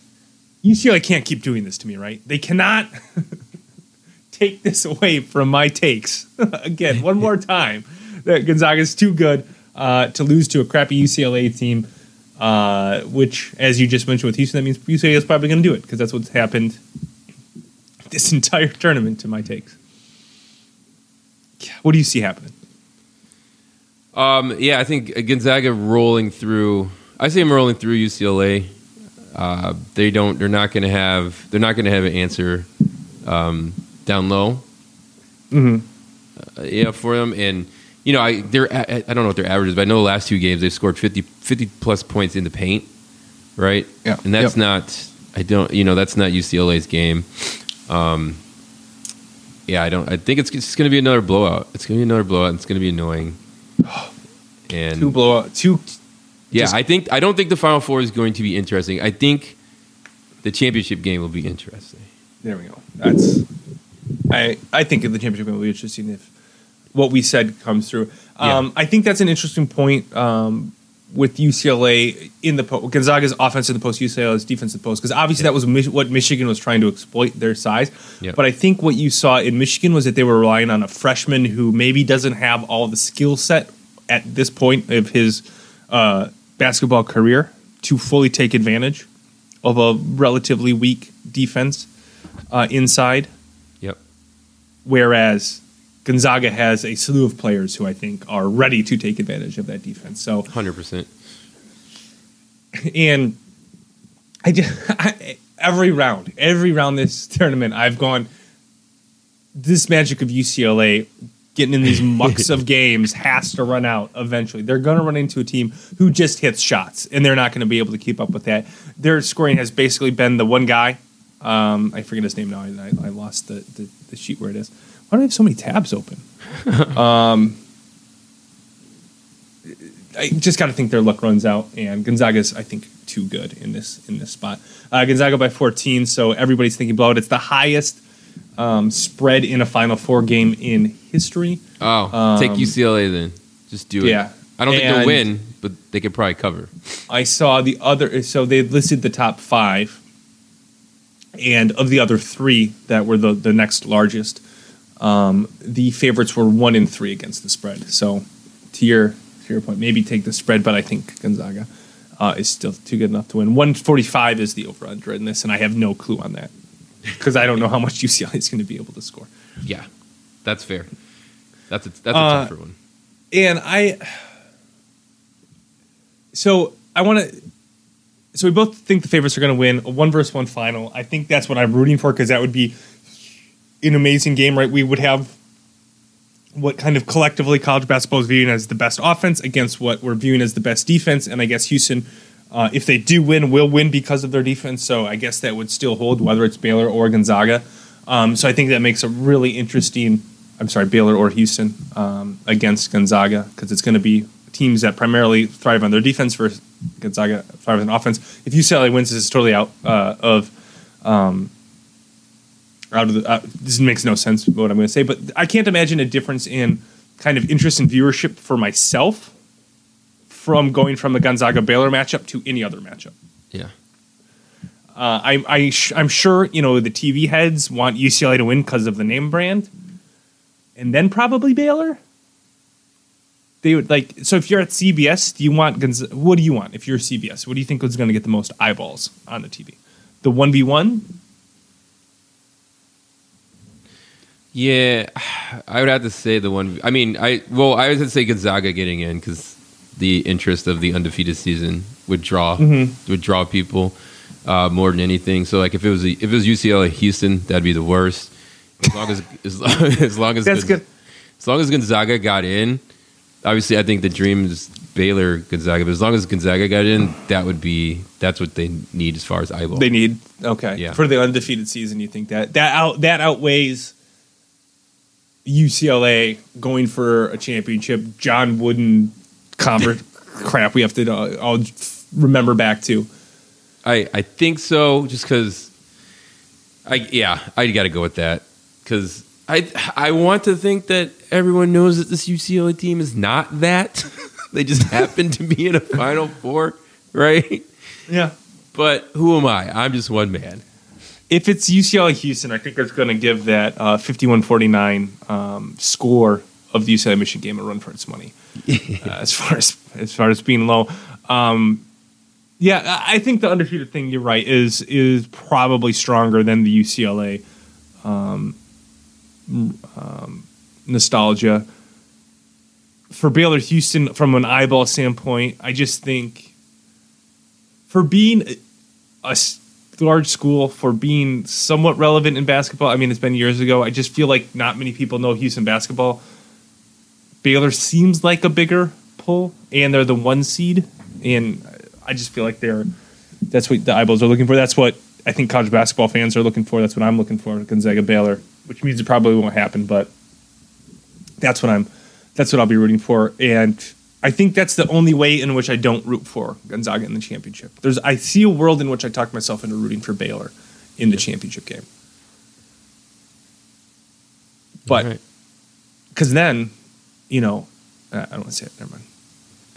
S2: UCLA can't keep doing this to me, right? They cannot take this away from my takes. Again, one more time, that Gonzaga is too good uh, to lose to a crappy UCLA team. Uh, which, as you just mentioned with Houston, that means UCLA is probably going to do it because that's what's happened this entire tournament. To my takes, what do you see happening?
S1: Um, yeah, I think Gonzaga rolling through. I see them rolling through UCLA. Uh, they don't. They're not going to have. They're not going to have an answer um, down low.
S2: Mhm.
S1: Uh, yeah, for them, and you know, I they're. I, I don't know what their average is, but I know the last two games they've scored 50, 50 plus points in the paint, right?
S2: Yeah.
S1: and that's
S2: Yep.
S1: not. I don't. You know, that's not UCLA's game. Um, yeah, I don't. I think it's it's going to be another blowout. It's going to be another blowout. And it's going to be annoying. And
S2: Two blowout, two.
S1: yeah,
S2: Just-
S1: I think I don't think the Final Four is going to be interesting. I think the championship game will be interesting.
S2: There we go. That's. I I think the championship game will be interesting if what we said comes through. Um, I think that's an interesting point um, with UCLA in the post. Gonzaga's offense in the post, UCLA's defense in the post, because obviously that was Mich- what Michigan was trying to exploit their size.
S1: Yeah.
S2: But I think what you saw in Michigan was that they were relying on a freshman who maybe doesn't have all the skill set at this point of his uh, basketball career to fully take advantage of a relatively weak defense uh, inside.
S1: Yep.
S2: Whereas Gonzaga has a slew of players who I think are ready to take advantage of that defense. So,
S1: Hundred percent.
S2: and I just I, every round, every round this tournament, I've gone. This magic of UCLA getting in these mucks of games has to run out eventually. They're going to run into a team who just hits shots, and they're not going to be able to keep up with that. Their scoring has basically been the one guy. Um, I forget his name now. I, I, I lost the, the, the sheet where it is. Why do I have so many tabs open? um, I just got to think their luck runs out, and Gonzaga's I think too good in this in this spot. Uh, Gonzaga by 14, so everybody's thinking blowout. It's the highest um, spread in a Final Four game in history.
S1: Oh, take
S2: Um,
S1: UCLA then. Just do it.
S2: yeah.
S1: I don't think
S2: And-
S1: they'll win, but they could probably cover.
S2: I saw the other, so they listed the top five, and of the other three that were the the next largest, um, the favorites were one in three against the spread. So, to your to your point, maybe take the spread, but I think Gonzaga uh, is still too good enough to win. One forty five is the over under in this, and I have no clue on that because I don't know how much UCLA is going to be able to score.
S1: Yeah, that's fair. That's a, that's a
S2: Uh,
S1: tougher one.
S2: and I so I want to so we both think the favorites are going to win a one versus one final. I think that's what I'm rooting for because that would be an amazing game, right? We would have what kind of collectively college basketball is viewing as the best offense against what we're viewing as the best defense, and I guess Houston. Uh, if they do win, will win because of their defense. So I guess that would still hold, whether it's Baylor or Gonzaga. Um, so I think that makes a really interesting. I'm sorry, Baylor or Houston um, against Gonzaga because it's going to be teams that primarily thrive on their defense versus Gonzaga thrive on offense. If UCLA wins, this is totally out uh, of um, out of the. Uh, this makes no sense what I'm going to say, but I can't imagine a difference in kind of interest and viewership for myself from going from the Gonzaga Baylor matchup to any other matchup.
S1: Yeah.
S2: Uh, I, I sh- I'm sure you know the TV heads want UCLA to win because of the name brand, and then probably Baylor. They would like so. If you're at CBS, do you want Gonz- what do you want? If you're CBS, what do you think is going to get the most eyeballs on the TV? The one v one.
S1: Yeah, I would have to say the one. I mean, I well, I would say Gonzaga getting in because the interest of the undefeated season would draw would draw people uh, more than anything. So like if it was if it was UCLA Houston, that'd be the worst. As long as as long as, long as
S2: That's good.
S1: As long as Gonzaga got in, obviously I think the dream is Baylor Gonzaga. But as long as Gonzaga got in, that would be that's what they need as far as eyeball.
S2: They need okay
S1: Yeah.
S2: for the undefeated season. You think that that out that outweighs UCLA going for a championship? John Wooden crap. We have to uh, all remember back to.
S1: I I think so, just because. I yeah, I got to go with that because I I want to think that everyone knows that this UCLA team is not that. they just happen to be in a Final Four, right?
S2: Yeah.
S1: But who am I? I'm just one man.
S2: If it's UCLA Houston, I think it's going to give that uh, 51-49 um, score of the UCLA Michigan game a run for its money. uh, as far as as far as being low, um, yeah, I think the undefeated thing. You're right is is probably stronger than the UCLA um, um, nostalgia. For Baylor Houston, from an eyeball standpoint, I just think for being a- a large school, for being somewhat relevant in basketball. I mean, it's been years ago. I just feel like not many people know Houston basketball. Baylor seems like a bigger pull, and they're the one seed, and I just feel like they're that's what the eyeballs are looking for. That's what I think college basketball fans are looking for. That's what I'm looking for. Gonzaga Baylor, which means it probably won't happen, but that's what I'm. That's what I'll be rooting for, and I think that's the only way in which I don't root for Gonzaga in the championship. There's I see a world in which I talk myself into rooting for Baylor in the championship game, but
S1: All right.
S2: because then, you know, uh, I don't want to say it. Never mind.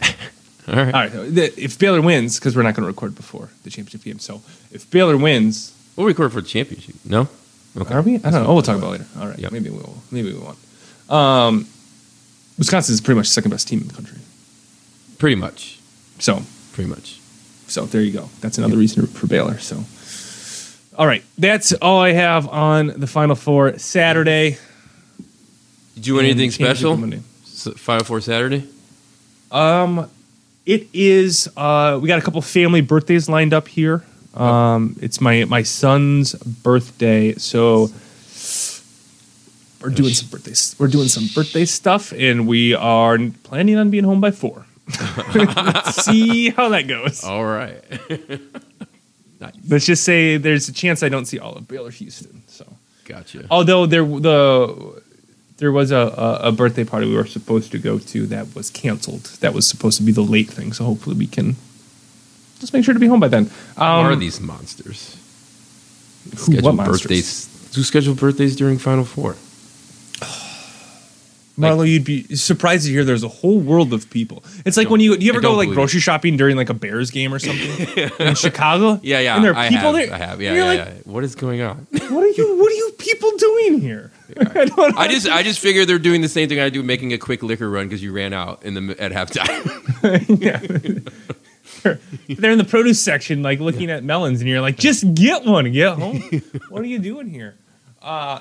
S1: All right.
S2: All right, if Baylor wins, because we're not going to record before the championship game, so if Baylor wins,
S1: We'll record for the championship. No. Okay.
S2: are we? I don't know. Oh, we'll talk about it later. All right,
S1: Yep.
S2: maybe we will. Maybe we won't. Um, Wisconsin is pretty much the second best team in the country.
S1: Pretty much.
S2: So,
S1: Pretty much.
S2: so there you go. That's another reason for Baylor. So, all right, that's all I have on the Final Four Saturday.
S1: Did you do anything special? Final Four Saturday.
S2: Um, it is. Uh, we got a couple family birthdays lined up here. Um, it's my my son's birthday, so we're doing some birthdays. We're doing some birthday stuff, and we are planning on being home by four. Let's see how that goes.
S1: All right.
S2: Let's just say there's a chance I don't see all of Baylor Houston. So,
S1: Gotcha.
S2: although there the there was a, a, a birthday party we were supposed to go to that was canceled. That was supposed to be the late thing. So hopefully we can just make sure to be home by then.
S1: Who are
S2: Um,
S1: these monsters?
S2: who- what monsters?
S1: birthdays. Who schedule birthdays during Final Four?
S2: Marlo, you'd be surprised to hear there's a whole world of people. It's like when you do you ever go like grocery shopping during like a Bears game or something in Chicago?
S1: Yeah, yeah.
S2: And there are
S1: I
S2: people
S1: have,
S2: there.
S1: I have. Yeah,
S2: you're
S1: yeah,
S2: like,
S1: yeah. What is going on?
S2: What are you? What are you people doing here? I don't
S1: I just, I just figured they're doing the same thing I do, making a quick liquor run because you ran out in the at halftime.
S2: yeah. They're in the produce section, like looking at melons, and you're like, just get one, get home. what are you doing here? Uh,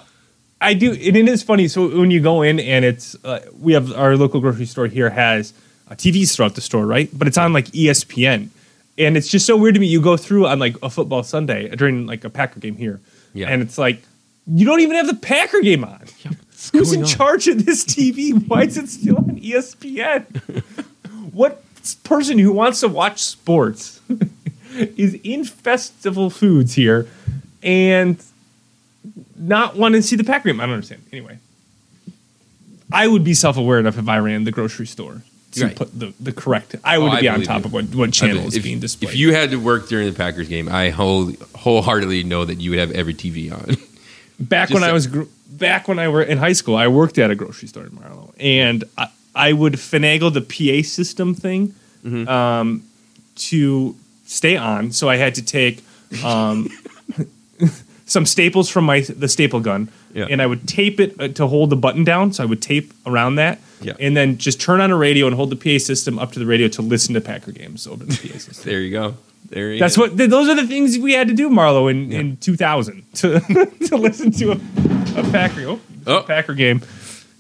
S2: I do, and it is funny. So when you go in, and it's uh, we have our local grocery store here has uh, TVs throughout the store, right? But it's on like ESPN, and it's just so weird to me. You go through on like a football Sunday during like a Packer game here,
S1: Yeah.
S2: and it's like you don't even have the Packer game on. Who's in
S1: on?
S2: charge of this TV? Why is it still on ESPN? what person who wants to watch sports is in festival foods here and not want to see the Packer game? I don't understand. Anyway, I would be self-aware enough if I ran the grocery store to
S1: Right.
S2: put the, the correct. I would
S1: Oh, I
S2: be on
S1: believe
S2: top
S1: you.
S2: of what, what channel is
S1: if,
S2: being displayed.
S1: if you had to work during the Packers game, I whole, wholeheartedly know that you would have every TV on.
S2: back
S1: Just
S2: when I
S1: a-
S2: was gr- back when I were in high school, I worked at a grocery store in Marlow, and I, I would finagle the PA system thing
S1: Mm-hmm.
S2: um, to stay on. So I had to take um, some staples from my the staple gun,
S1: Yeah.
S2: and I would tape it uh, to hold the button down. So I would tape around that,
S1: Yeah.
S2: and then just turn on a radio and hold the PA system up to the radio to listen to Packer games over the PA system.
S1: There you go. There you
S2: That's
S1: go.
S2: what. Th- those are the things we had to do, Marlo, in, in 2000 to to listen to a, a Packer. Oh,
S1: Oh.
S2: a Packer game.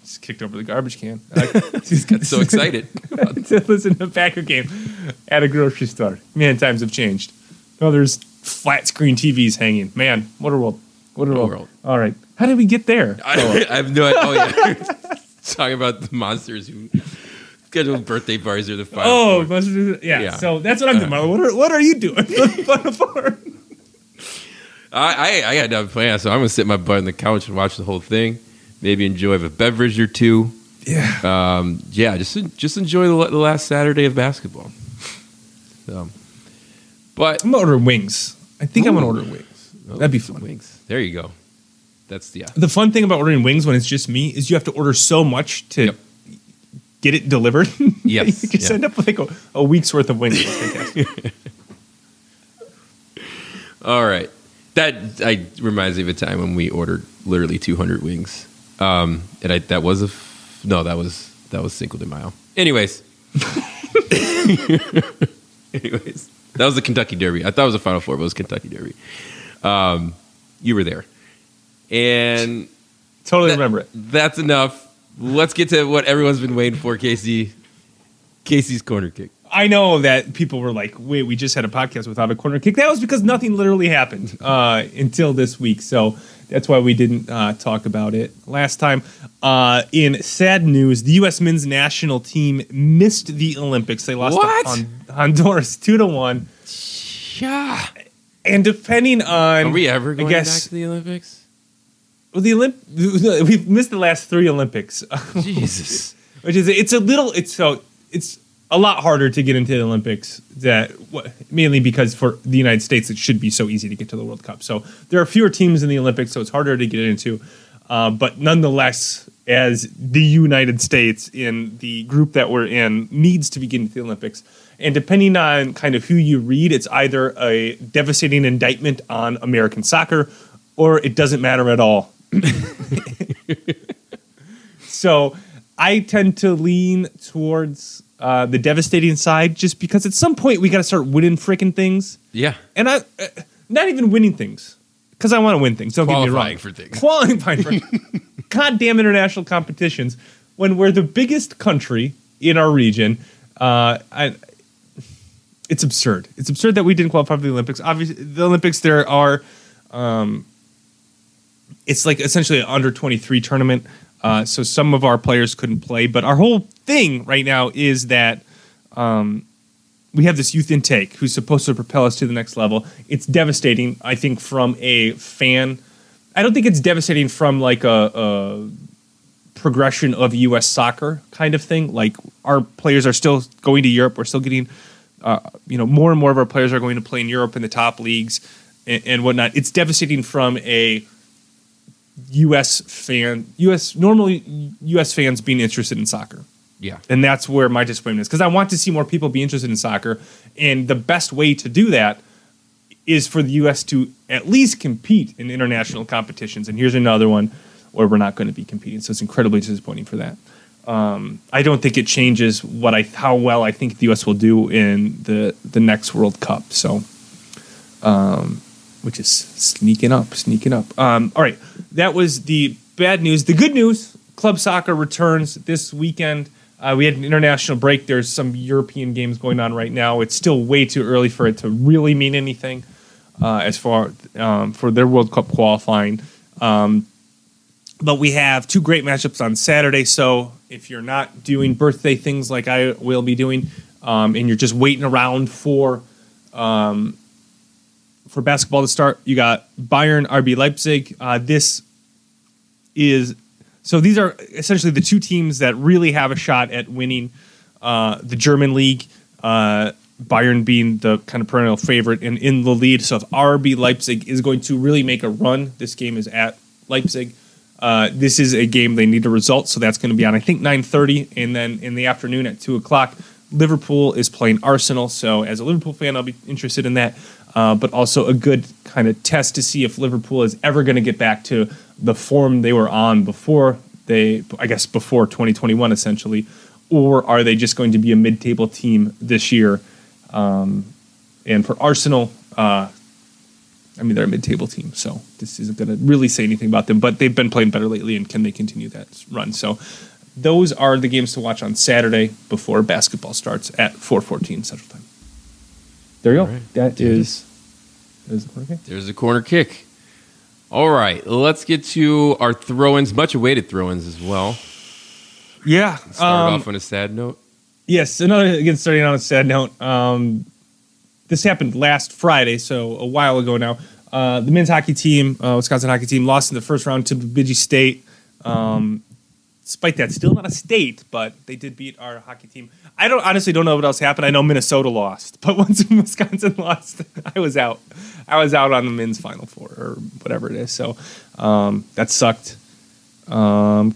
S2: Just kicked over the garbage can. I just
S1: got so excited.
S2: to listen to a Packer game at a grocery store. Man, times have changed. Oh, there's flat screen TVs hanging. Man, what a world! What a world!
S1: world.
S2: All right, how did we get there?
S1: I, I have no idea. Oh yeah, talking about the monsters who schedule birthday parties or the final
S2: Oh, do- yeah,
S1: Yeah.
S2: So that's what I'm doing, Marlo. What are, what are you doing?
S1: I, I I got no plan, so I'm gonna sit my butt on the couch and watch the whole thing. Maybe enjoy a beverage or two.
S2: yeah.
S1: Um, yeah, just just enjoy the, the last Saturday of basketball. So, but
S2: I'm gonna order wings. I think I'm gonna order wings. That'd be fun.
S1: Wings. There you go. That's yeah.
S2: The fun thing about ordering wings when it's just me is you have to order so much to
S1: Yep.
S2: get it delivered.
S1: Yes,
S2: you just
S1: yeah.
S2: end up with like a, a week's worth of wings. Fantastic.
S1: All right. That I reminds me of a time when we ordered literally 200 wings. Um, and I that was a f- no, that was that was Cinco de Mayo. Anyways. Anyways, that was the Kentucky Derby. I thought it was a Final Four, but it was Kentucky Derby. Um, you were there, and
S2: totally
S1: that-
S2: remember it.
S1: That's enough. Let's get to what everyone's been waiting for, Casey. Casey's corner kick.
S2: I know that people were like, "Wait, we just had a podcast without a corner kick." That was because nothing literally happened uh, until this week, so that's why we didn't uh, talk about it last time. Uh, in sad news, the U.S. men's national team missed the Olympics. They lost
S1: What?
S2: to Hon- Honduras two to one,
S1: Yeah.
S2: and depending on
S1: Are we ever going
S2: I guess
S1: back to the Olympics?
S2: well, the Olymp- we've missed the last three Olympics,
S1: Jesus.
S2: which is it's a little it's so it's a lot harder to get into the Olympics that mainly because for the United States it should be so easy to get to the World Cup. So there are fewer teams in the Olympics, so it's harder to get into. Uh, but nonetheless, as the United States in the group that we're in needs to be getting to the Olympics, and depending on kind of who you read, it's either a devastating indictment on American soccer, or it doesn't matter at all. So I tend to lean towards uh, the devastating side just because at some point we got to start winning freaking things.
S1: Yeah.
S2: And I, uh, not even winning things because I want to win things. Don't get me
S1: Qualifying
S2: wrong.
S1: for things.
S2: Qualifying for goddamn international competitions when we're the biggest country in our region. Uh, I, it's absurd. It's absurd that we didn't qualify for the Olympics. Obviously, the Olympics there are um, it's like essentially an under 23 tournament. Uh, so some of our players couldn't play, but our whole thing right now is that um, we have this youth intake who's supposed to propel us to the next level. It's devastating, I think, from a fan. I don't think it's devastating from like a, a progression of U.S. soccer kind of thing. Like our players are still going to Europe. We're still getting, uh, you know, more and more of our players are going to play in Europe in the top leagues and, and whatnot. It's devastating from a U.S. fan, U.S. normally U.S. fans being interested in soccer.
S1: Yeah.
S2: And that's where my disappointment is because I want to see more people be interested in soccer. And the best way to do that is for the U.S. to at least compete in international competitions. And here's another one where we're not going to be competing. So it's incredibly disappointing for that. Um, I don't think it changes what I how well I think the U.S. will do in the the next World Cup. So, um, which is sneaking up, sneaking up. Um, all right, that was the bad news. The good news: club soccer returns this weekend. Uh, we had an international break. There's some European games going on right now. It's still way too early for it to really mean anything uh, as far um, for their World Cup qualifying. Um, but we have two great matchups on Saturday. So if you're not doing birthday things like I will be doing, um, and you're just waiting around for um, for basketball to start, you got Bayern, RB Leipzig. Uh, this is so these are essentially the two teams that really have a shot at winning uh, the German league. Uh, Bayern being the kind of perennial favorite and in the lead. So if RB Leipzig is going to really make a run, this game is at Leipzig. Uh, this is a game they need a result, so that's going to be on I think 9:30, and then in the afternoon at two o'clock, Liverpool is playing Arsenal. So as a Liverpool fan, I'll be interested in that, uh, but also a good kind of test to see if Liverpool is ever going to get back to the form they were on before they, I guess, before 2021 essentially, or are they just going to be a mid-table team this year? Um, and for Arsenal, uh, I mean, they're a mid-table team, so this isn't going to really say anything about them. But they've been playing better lately, and can they continue that run? So, those are the games to watch on Saturday before basketball starts at 4:14 Central Time. There you go.
S1: right.
S2: That
S1: Dude.
S2: is. that is okay.
S1: There's a corner kick. All right, let's get to our throw-ins, much awaited throw-ins as well.
S2: Yeah.
S1: Start
S2: um,
S1: off on a sad note.
S2: Yes, another again starting on a sad note. Um, this happened last Friday, so a while ago now. Uh, the men's hockey team, uh, Wisconsin hockey team, lost in the first round to Bemidji State. Um, despite that, still not a state, but they did beat our hockey team. I don't honestly don't know what else happened. I know Minnesota lost, but once Wisconsin lost, I was out. I was out on the men's final four or whatever it is. So um, that sucked. Um,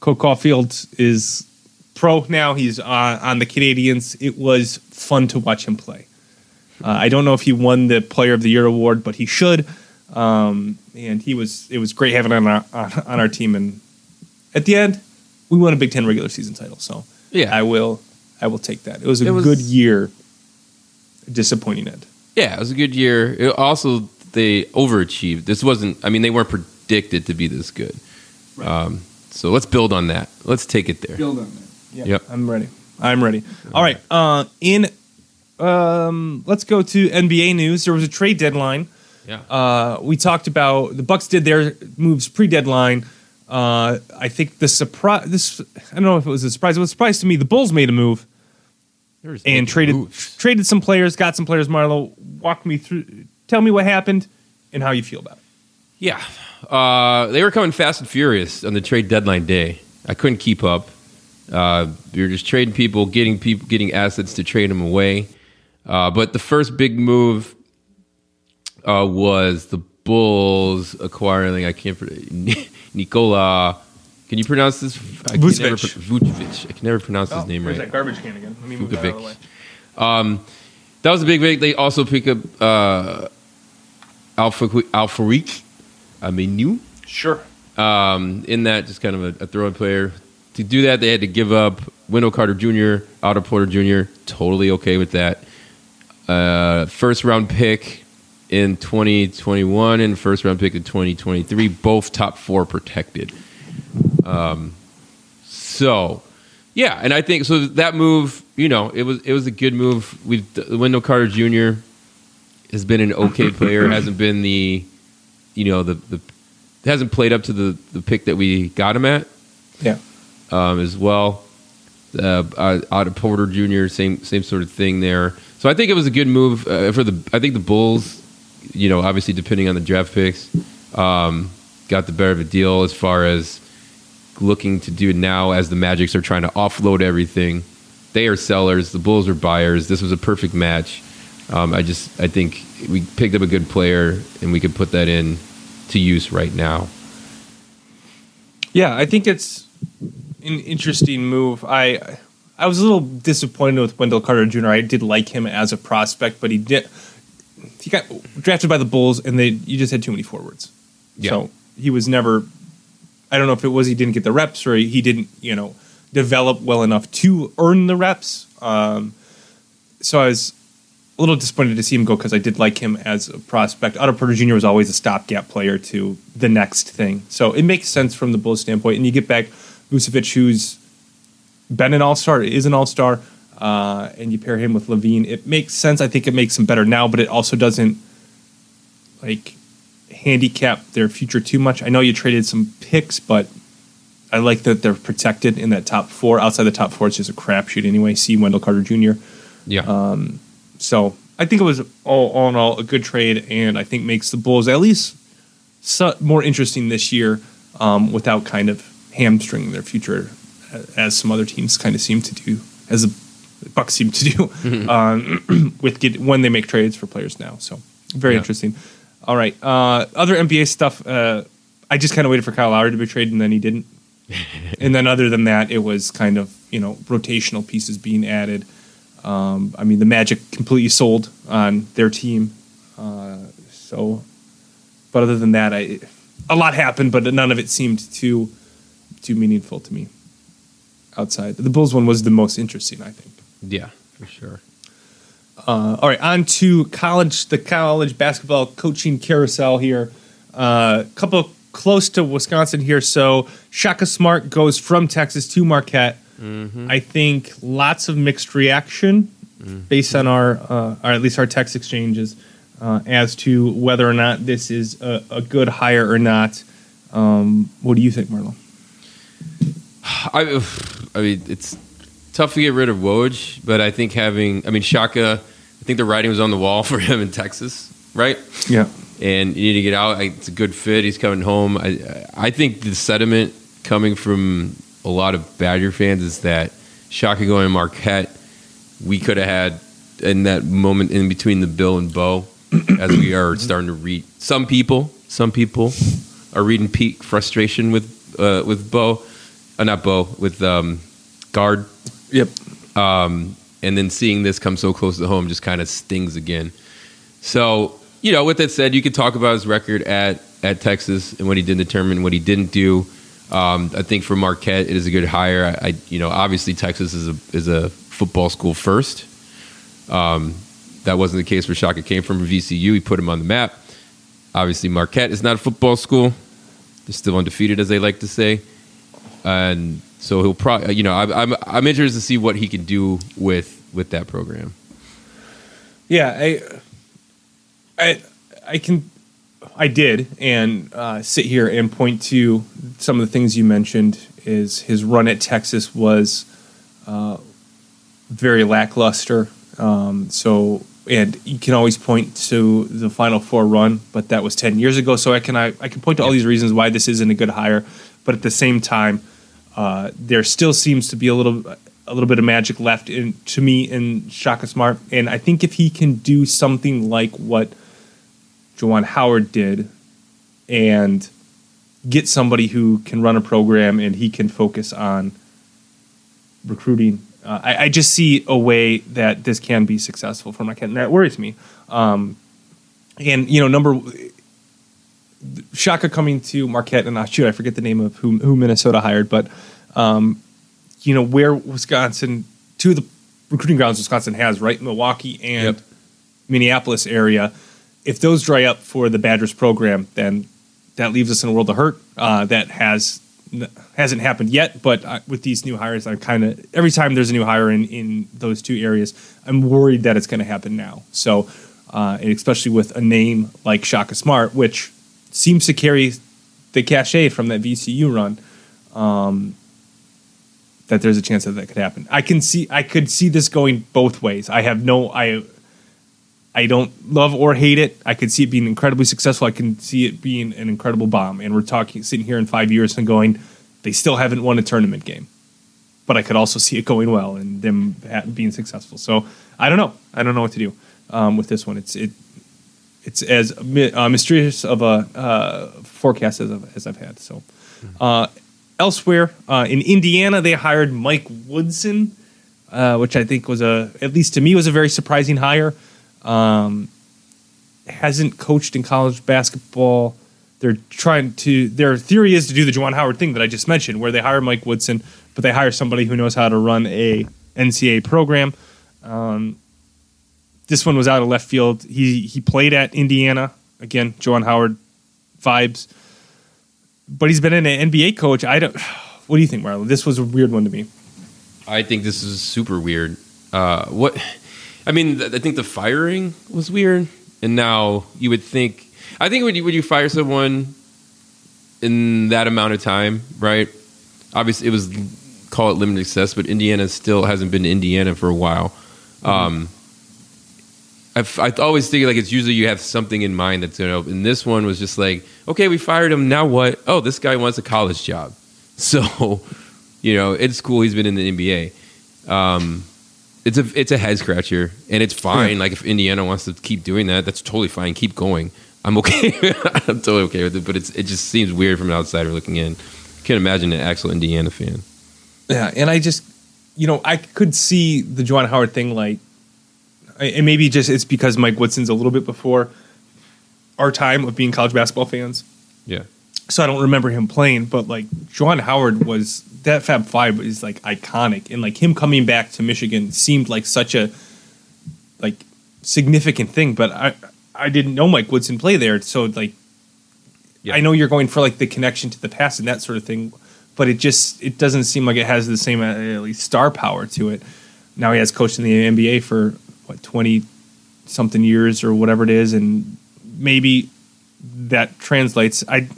S2: Cole Caufield is pro now. He's uh, on the Canadiens. It was fun to watch him play. Uh, I don't know if he won the Player of the Year award, but he should. Um, and he was. It was great having him on our, on, on our team. And at the end, we won a Big Ten regular season title. So
S1: Yeah.
S2: I will. I will take that. It was a
S1: It was-
S2: good year. Disappointing end.
S1: Yeah, it was a good year. It also, they overachieved. This wasn't. I mean, they weren't predicted to be this good. Um, so let's build on that. Let's take it there.
S2: Build on that. Yep.
S1: Yep.
S2: I'm ready. I'm ready. All right. Uh, in um, let's go to NBA news. There was a trade deadline.
S1: Yeah.
S2: Uh, we talked about the Bucks did their moves pre-deadline. Uh, I think the surprise. This I don't know if it was a surprise. It was a surprise to me. The Bulls made a move and traded
S1: moves.
S2: traded some players, got some players. Marlo, walk me through. Tell me what happened and how you feel about it.
S1: Yeah. Uh, they were coming fast and furious on the trade deadline day. I couldn't keep up. Uh, we were just trading people, getting people, getting assets to trade them away. Uh, but the first big move uh, was the Bulls acquiring. I can't. pro- Nikola. Can you pronounce this? I can
S2: Vucevic.
S1: never Vucevic. I can never pronounce his name right.
S2: that garbage can again? Let me move that out of the way.
S1: Um, that was a big, big. They also pick up uh, Alpha Al-Farouq Aminu.
S2: Sure.
S1: Um, in that, just kind of a, a throw-in player. To do that, they had to give up Wendell Carter Jr., Otto Porter Jr. Totally okay with that. Uh, first round pick in 2021 and first round pick in 2023, both top four protected. Um, so, yeah, and I think so. That move, you know, it was it was a good move. We've Wendell Carter Jr. has been an okay player, hasn't been the, you know, the the hasn't played up to the the pick that we got him at
S2: Yeah.
S1: um, as well. Uh, uh, Otto Porter Jr. Same same sort of thing there. So I think it was a good move uh, for the. I think the Bulls, you know, obviously depending on the draft picks, um, got the better of a deal as far as looking to do now as the Magics are trying to offload everything. They are sellers. The Bulls are buyers. This was a perfect match. Um, I just I think we picked up a good player and we could put that in to use right now.
S2: Yeah, I think it's an interesting move. I I was a little disappointed with Wendell Carter Jr. I did like him as a prospect, but he did he got drafted by the Bulls, and they you just had too many forwards.
S1: Yeah.
S2: So he was never. I don't know if it was he didn't get the reps or he didn't you know develop well enough to earn the reps. Um, so I was a little disappointed to see him go because I did like him as a prospect. Otto Porter Jr. was always a stopgap player to the next thing, so it makes sense from the Bulls standpoint. And you get back Vucevic, who's been an All Star, is an All Star, uh, and you pair him with LaVine. It makes sense. I think it makes him better now, but it also doesn't like handicap their future too much. I know you traded some picks, but I like that they're protected in that top four. Outside the top four, it's just a crapshoot anyway. See Wendell Carter Jr.
S1: Yeah.
S2: So I think it was all, all in all a good trade, and I think makes the Bulls at least more interesting this year um, without kind of hamstringing their future, as some other teams kind of seem to do, as the Bucks seem to do um, with get, when they make trades for players now. So very
S1: Yeah.
S2: interesting. All right, uh, other NBA stuff. Uh, I just kind of waited for Kyle Lowry to be traded, and then he didn't. and then other than that, it was kind of you know rotational pieces being added. Um, I mean, the Magic completely sold on their team, uh, so. But other than that, I a lot happened, but none of it seemed too too meaningful to me. Outside the Bulls one was the most interesting, I think.
S1: Yeah, for sure.
S2: Uh, all right, on to college, the college basketball coaching carousel here. A uh, couple close to Wisconsin here. So Shaka Smart goes from Texas to Marquette. Mm-hmm. I think lots of mixed reaction mm-hmm. based on our, uh, or at least our text exchanges, uh, as to whether or not this is a, a good hire or not. Um, what do you think, Marlon?
S1: I, I mean, it's tough to get rid of Woj, but I think having, I mean, Shaka, I think the writing was on the wall for him in Texas, right?
S2: Yeah.
S1: And you need to get out. It's a good fit. He's coming home. I, I think the sentiment coming from a lot of Badger fans is that Shaka going to Marquette, we could have had in that moment in between the Bill and Bo, as we are starting to read. Some people, some people are reading peak frustration with uh, with Bo, uh, not Bo, with um, Gard
S2: Yep.
S1: Um, and then seeing this come so close to home just kind of stings again. So, you know, with that said, you could talk about his record at, at Texas and what he did determine, what he didn't do. Um, I think for Marquette, it is a good hire. I, I, you know, obviously Texas is a is a football school first. Um, that wasn't the case for Shaka. Came from VCU. He put him on the map. Obviously, Marquette is not a football school. They're still undefeated, as they like to say. And so he'll probably, you know, I, I'm I'm interested to see what he can do with with that program.
S2: Yeah, I, I, I can, I did, and uh, sit here and point to some of the things you mentioned. Is his run at Texas was uh, very lackluster. Um, so, and you can always point to the Final Four run, but that was ten years ago. So I can I, I can point to all these reasons why this isn't a good hire, but at the same time uh, there still seems to be a little a little bit of magic left in to me in Shaka Smart, and I think if he can do something like what Juwan Howard did, and get somebody who can run a program and he can focus on recruiting. Uh, I, I, just see a way that this can be successful for Marquette, and that worries me. Um, and you know, number Shaka coming to Marquette, and uh, shoot, I forget the name of who, who Minnesota hired, but um, you know where Wisconsin, two of the recruiting grounds Wisconsin has, right, Milwaukee and yep. Minneapolis area. If those dry up for the Badgers program, then that leaves us in a world of hurt. Uh, that has hasn't happened yet, but uh, with these new hires, I'm kind of every time there's a new hire in in those two areas, I'm worried that it's going to happen now. So, uh, especially with a name like Shaka Smart, which seems to carry the cachet from that VCU run. Um, that there's a chance that that could happen. I can see I could see this going both ways. I have no I I don't love or hate it. I could see it being incredibly successful. I can see it being an incredible bomb. And we're talking sitting here in five years and going, they still haven't won a tournament game. But I could also see it going well and them being successful. So I don't know. I don't know what to do um, with this one. It's it it's as uh, mysterious of a uh, forecast as I've, as I've had. So, uh, elsewhere uh, in Indiana, they hired Mike Woodson, uh, which I think was a at least to me was a very surprising hire. Um, hasn't coached in college basketball. They're trying to. Their theory is to do the Juwan Howard thing that I just mentioned, where they hire Mike Woodson, but they hire somebody who knows how to run a NCAA program. Um, this one was out of left field. He he played at Indiana again. Juwan Howard vibes, but he's been an NBA coach. I don't. What do you think, Marlon? This was a weird one to me.
S1: I think this is super weird. Uh, what? I mean, I think the firing was weird, and now you would think. I think when you when you fire someone in that amount of time, right? Obviously, it was call it limited success, but Indiana still hasn't been to Indiana for a while. Mm-hmm. Um, I've, I always think like it's usually you have something in mind that's you know. And this one was just like, okay, we fired him. Now what? Oh, this guy wants a college job. So, you know, it's cool. He's been in the NBA. Um, it's a it's a head scratcher, and it's fine. Yeah. Like if Indiana wants to keep doing that, that's totally fine. Keep going. I'm okay. I'm totally okay with it, but it's it just seems weird from an outsider looking in. Can't imagine an actual Indiana fan.
S2: Yeah, and I just, you know, I could see the Juwan Howard thing like, and maybe just it's because Mike Woodson's a little bit before our time of being college basketball fans.
S1: Yeah.
S2: So I don't remember him playing, but like Juwan Howard was that Fab Five is like iconic, and like him coming back to Michigan seemed like such a like significant thing. But I I didn't know Mike Woodson play there, so like
S1: Yeah.
S2: I know you're going for like the connection to the past and that sort of thing, but it just it doesn't seem like it has the same uh, at least star power to it. Now he has coached in the NBA for what twenty something years or whatever it is, and maybe that translates. I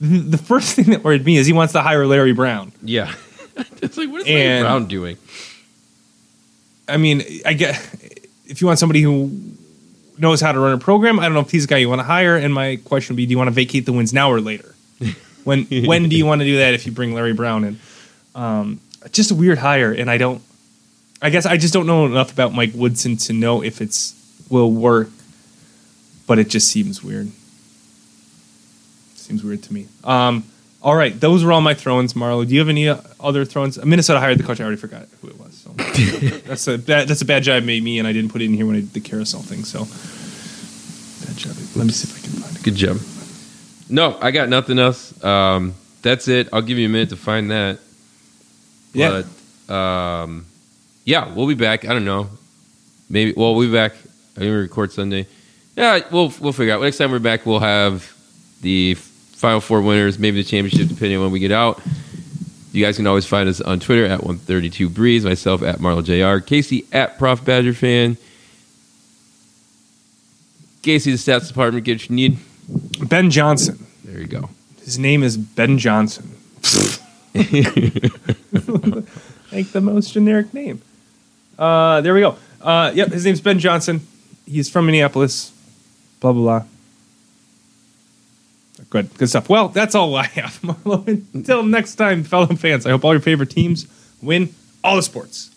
S2: the first thing that worried me is he wants to hire Larry Brown.
S1: Yeah. it's like what is Larry Brown doing?
S2: I mean, I get if you want somebody who knows how to run a program, I don't know if he's the guy you want to hire. And my question would be, do you want to vacate the wins now or later? When when do you want to do that if you bring Larry Brown in? Um, just a weird hire, and I don't. I guess I just don't know enough about Mike Woodson to know if it's will work, but it just seems weird. Seems weird to me. Um, all right, those were all my throw-ins, Marlo. Do you have any uh, other throw-ins? Minnesota hired the coach. I already forgot who it was. So that's a bad, that's a bad job made me, and I didn't put it in here when I did the carousel thing. So bad job. Let me see if I can find it.
S1: Good job. No, I got nothing else. Um, that's it. I'll give you a minute to find that.
S2: Yeah.
S1: But, um, yeah, we'll be back. I don't know. Maybe. Well, we'll be back. I think we record Sunday. Yeah, we'll we'll figure out. Next time we're back, we'll have the final four winners, maybe the championship, depending on when we get out. You guys can always find us on Twitter at 132 Breeze, myself at Marlo JR, Casey at Prof Badger Fan. Casey, the stats department, get what you need.
S2: Ben Johnson.
S1: There you go.
S2: His name is Ben Johnson. like the most generic name. Uh, there we go. Uh, yep, his name's Ben Johnson. He's from Minneapolis. Blah blah blah. Good, good stuff. Well, that's all I have, Marlo. Until next time, fellow fans. I hope all your favorite teams win all the sports.